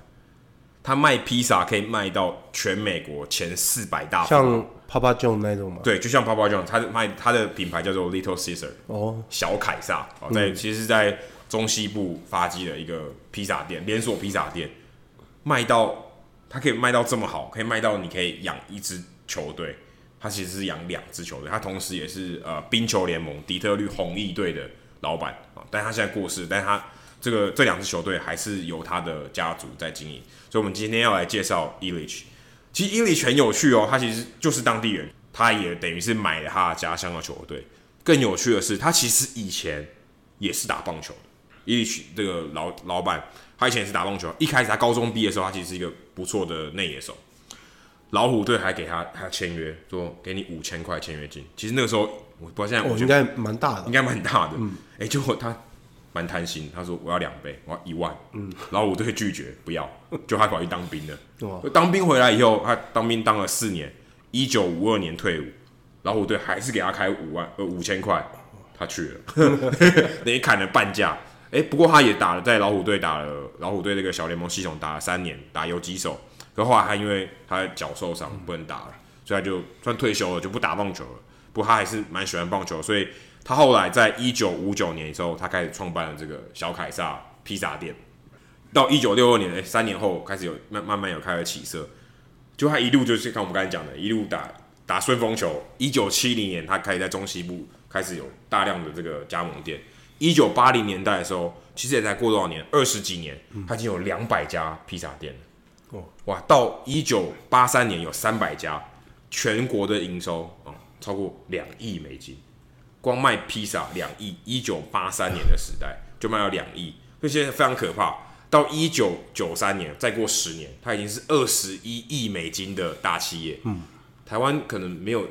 Speaker 1: 他卖披萨可以卖到全美国前四百大，
Speaker 2: 像 Papa John 那种吗？
Speaker 1: 对，就像 Papa John，他卖他的品牌叫做 Little Caesar，哦，小凯撒，哦，在、嗯、其实，在中西部发迹的一个披萨店，连锁披萨店，卖到他可以卖到这么好，可以卖到你可以养一支球队，他其实是养两支球队，他同时也是呃冰球联盟底特律红翼队的老板啊，但他现在过世，但他。这个这两支球队还是由他的家族在经营，所以我们今天要来介绍 Ilitch。其实 Ilitch 很有趣哦，他其实就是当地人，他也等于是买了他家乡的球队。更有趣的是，他其实以前也是打棒球的，伊利奇这个老老板，他以前也是打棒球，一开始他高中毕业的时候，他其实是一个不错的内野手。老虎队还给他他签约，说给你五千块签约金。其实那个时候我不知道现在我、
Speaker 2: 哦、应该蛮大的，
Speaker 1: 应该蛮大的。嗯，哎、欸，结果他蛮贪心，他说我要两倍，我要一万。嗯，老虎队拒绝不要，就他跑去当兵了。哦，当兵回来以后，他当兵当了四年，一九五二年退伍，老虎队还是给他开五万呃五千块，他去了，等于砍了半价。哎、欸，不过他也打了，在老虎队打了老虎队那个小联盟系统打了三年，打游击手。可后来他因为他的脚受伤不能打了，所以他就算退休了，就不打棒球了。不过他还是蛮喜欢棒球，所以他后来在一九五九年的时候，他开始创办了这个小凯撒披萨店。到一九六二年，哎，三年后开始有慢慢慢有开始起色。就他一路就是看我们刚才讲的，一路打打顺风球。一九七零年，他开始在中西部开始有大量的这个加盟店。一九八零年代的时候，其实也才过多少年，二十几年，他已经有两百家披萨店了。哦，哇！到一九八三年有三百家，全国的营收哦超过两亿美金，光卖披萨两亿。一九八三年的时代就卖到两亿，这些非常可怕。到一九九三年，再过十年，它已经是二十一亿美金的大企业。嗯，台湾可能没有。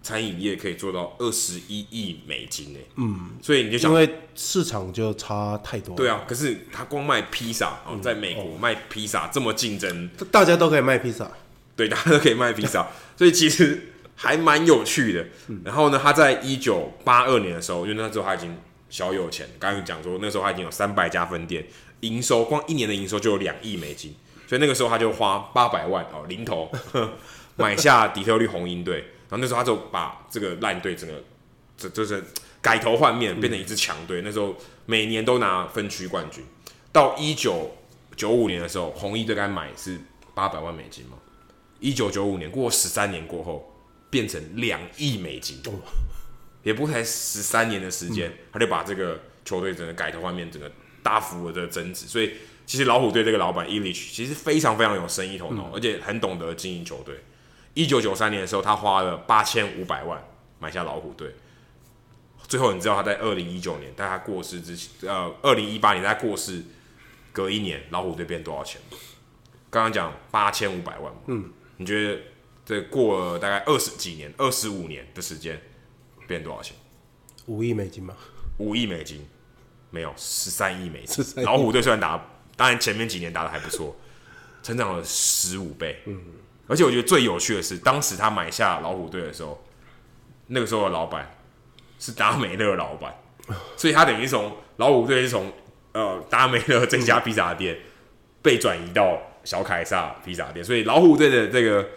Speaker 1: 餐饮业可以做到二十一亿美金呢，嗯，所以你就想，
Speaker 2: 因为市场就差太多。
Speaker 1: 对啊，可是他光卖披萨哦，在美国卖披萨这么竞争，
Speaker 2: 大家都可以卖披萨，
Speaker 1: 对，大家都可以卖披萨，所以其实还蛮有趣的。然后呢，他在一九八二年的时候，因为那时候他已经小有钱，刚刚讲说那时候他已经有三百家分店，营收光一年的营收就有两亿美金，所以那个时候他就花八百万哦，零头 买下底特律红鹰队。然后那时候他就把这个烂队整个，这就是改头换面，变成一支强队。嗯、那时候每年都拿分区冠军。到一九九五年的时候，红衣队该买是八百万美金嘛？一九九五年过十三年过后，变成两亿美金，哦、也不才十三年的时间，嗯、他就把这个球队整个改头换面，整个大幅的增值。所以其实老虎队这个老板伊利奇其实非常非常有生意头脑，嗯、而且很懂得经营球队。一九九三年的时候，他花了八千五百万买下老虎队。最后，你知道他在二零一九年，在他过世之前，呃，二零一八年在过世隔一年，老虎队变多少钱？刚刚讲八千五百万，嗯，你觉得这过了大概二十几年、二十五年的时间，变多少钱？
Speaker 2: 五亿美金吗？
Speaker 1: 五亿美金没有，十三亿美金。老虎队虽然打，当然前面几年打的还不错，成长了十五倍，嗯。而且我觉得最有趣的是，当时他买下老虎队的时候，那个时候的老板是达美乐老板，所以他等于从老虎队是从呃达美乐这家披萨店被转移到小凯撒披萨店，所以老虎队的这个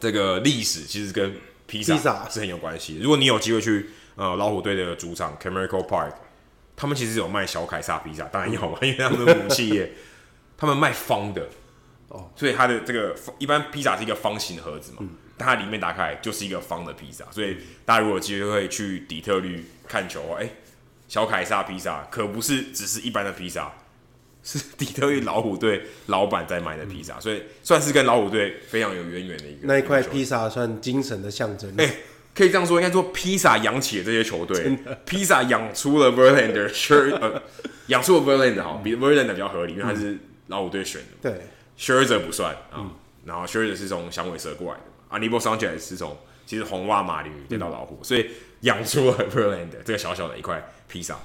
Speaker 1: 这个历史其实跟披萨是很有关系。如果你有机会去呃老虎队的主场 Camerico Park，他们其实有卖小凯撒披萨，当然有，因为他们的母企业，他们卖方的。哦，所以它的这个一般披萨是一个方形的盒子嘛，嗯、但它里面打开来就是一个方的披萨。所以大家如果有机会会去底特律看球，哎、欸，小凯撒披萨可不是只是一般的披萨，是 底特律老虎队老板在卖的披萨，嗯、所以算是跟老虎队非常有渊源的一个。
Speaker 2: 那一块披萨算精神的象征。哎、欸，
Speaker 1: 可以这样说，应该说披萨养起了这些球队，披萨养出了 Verlander，呃，养出了 Verlander 哈，比 Verlander 比较合理，因为他是老虎队选的。
Speaker 2: 嗯、对。
Speaker 1: Scherzer 不算啊，嗯、然后 Scherzer 是从响尾蛇过来的嘛，Anibal Sanchez 是从其实红袜马林鱼变到老虎，嗯、所以养出了 Verlander 这个小小的一块披萨。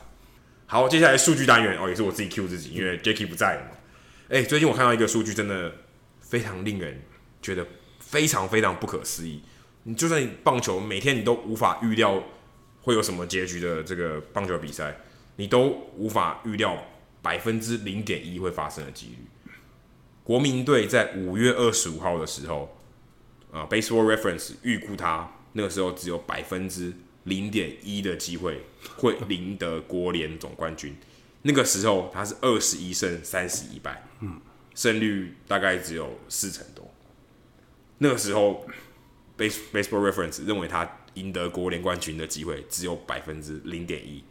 Speaker 1: 好，接下来数据单元哦，也是我自己 Q 自己，因为 Jacky 不在了嘛。哎，最近我看到一个数据，真的非常令人觉得非常非常不可思议。你就算棒球每天你都无法预料会有什么结局的这个棒球比赛，你都无法预料百分之零点一会发生的几率。国民队在五月二十五号的时候，啊，Baseball Reference 预估他那个时候只有百分之零点一的机会会赢得国联总冠军。那个时候他是二十一胜三十一败，嗯，胜率大概只有四成多。那个时候，Base Baseball Reference 认为他赢得国联冠军的机会只有百分之零点一。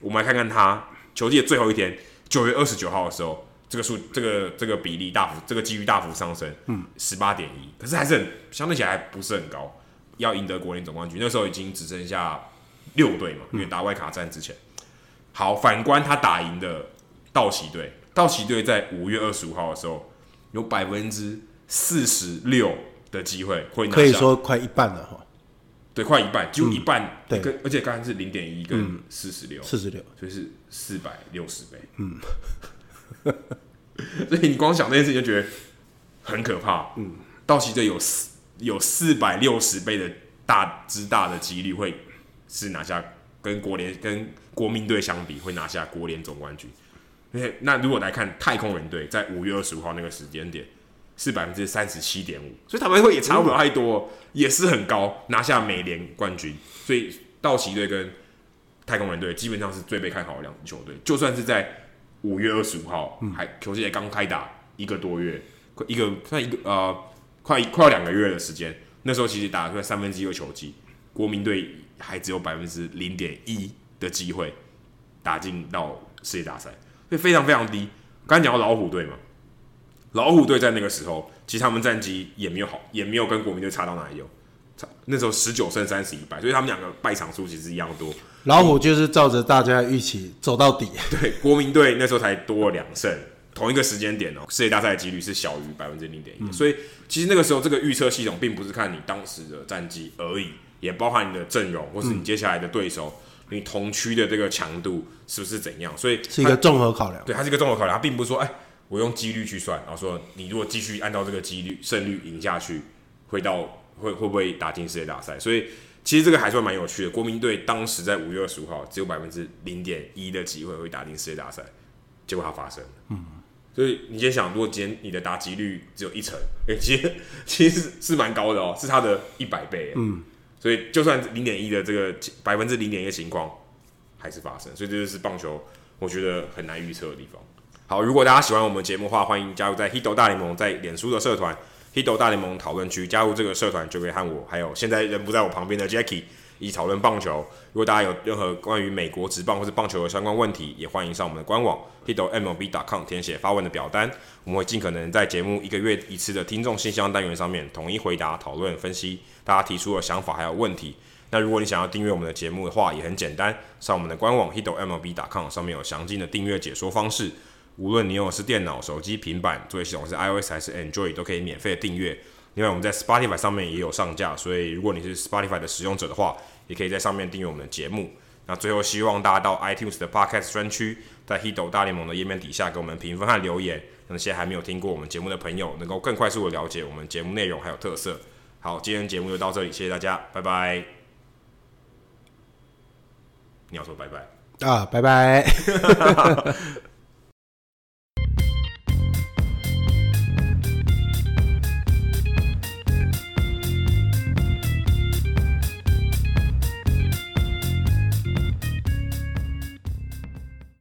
Speaker 1: 我们来看看他球季的最后一天，九月二十九号的时候。这个数，这个这个比例大幅，这个几率大幅上升，嗯，十八点一，可是还是很相对起来还不是很高。要赢得国联总冠军，那时候已经只剩下六队嘛，因为打外卡战之前，好，反观他打赢的道奇队，道奇队在五月二十五号的时候，有百分之四十六的机会会拿下，
Speaker 2: 可以说快一半了哈。
Speaker 1: 对，快一半，就一半。嗯、
Speaker 2: 对，
Speaker 1: 跟而且刚才是零点一跟四十六，
Speaker 2: 四十六，
Speaker 1: 所以是四百六十倍。嗯，所以你光想这件事情就觉得很可怕。嗯，道奇队有四有四百六十倍的大之大的几率会是拿下跟国联跟国民队相比会拿下国联总冠军。那如果来看太空人队在五月二十五号那个时间点。是百分之三十七点五，所以他们会也差不了太多，嗯，也是很高，拿下美联冠军。所以道奇队跟太空人队基本上是最被看好的两支球队。就算是在五月二十五号，嗯，还球季也刚开打一个多月，一个算一个呃，快快要两个月的时间，那时候其实打出来三分之一个球季，国民队还只有百分之零点一的机会打进到世界大赛，所以非常非常低。刚才讲到老虎队嘛。老虎队在那个时候，其实他们战绩也没有好，也没有跟国民队差到哪里有。那时候十九胜三十一败，所以他们两个败场数其实一样多。
Speaker 2: 老虎就是照着大家预期走到底。
Speaker 1: 对，国民队那时候才多了两胜，同一个时间点哦，世界大赛的几率是小于百分之零点一。所以其实那个时候这个预测系统并不是看你当时的战绩而已，也包含你的阵容或是你接下来的对手，嗯、你同区的这个强度是不是怎样。所以
Speaker 2: 是一个综合考量。
Speaker 1: 对，它是一个综合考量，它并不是说哎。我用几率去算，然后说你如果继续按照这个几率胜率赢下去，会到会会不会打进世界大赛？所以其实这个还算蛮有趣的。国民队当时在五月二十五号只有百分之零点一的机会会打进世界大赛，结果它发生了。嗯，所以你先想，如果今天你的打击率只有一成，哎、欸，其实其实是蛮高的哦，是他的一百倍。嗯，所以就算零点一的这个百分之零点一的情况还是发生，所以这就是棒球我觉得很难预测的地方。好，如果大家喜欢我们节目的话，欢迎加入在 Hito 大联盟在脸书的社团 Hito 大联盟讨论区，加入这个社团就可以和我还有现在人不在我旁边的 Jackie 一起讨论棒球。如果大家有任何关于美国职棒或是棒球的相关问题，也欢迎上我们的官网 hitomlb.com 填写发问的表单，我们会尽可能在节目一个月一次的听众信箱单元上面统一回答、讨论、分析大家提出的想法还有问题。那如果你想要订阅我们的节目的话，也很简单，上我们的官网 hitomlb.com 上面有详尽的订阅解说方式。无论你用的是电脑、手机、平板，作业系统是 iOS 还是 Android，都可以免费的订阅。另外，我们在 Spotify 上面也有上架，所以如果你是 Spotify 的使用者的话，也可以在上面订阅我们的节目。那最后，希望大家到 iTunes 的 Podcast 专区，在 Hito 大联盟的页面底下给我们评分和留言，让那些还没有听过我们节目的朋友能够更快速的了解我们节目内容还有特色。好，今天节目就到这里，谢谢大家，拜拜。你要说拜拜
Speaker 2: 啊，拜拜。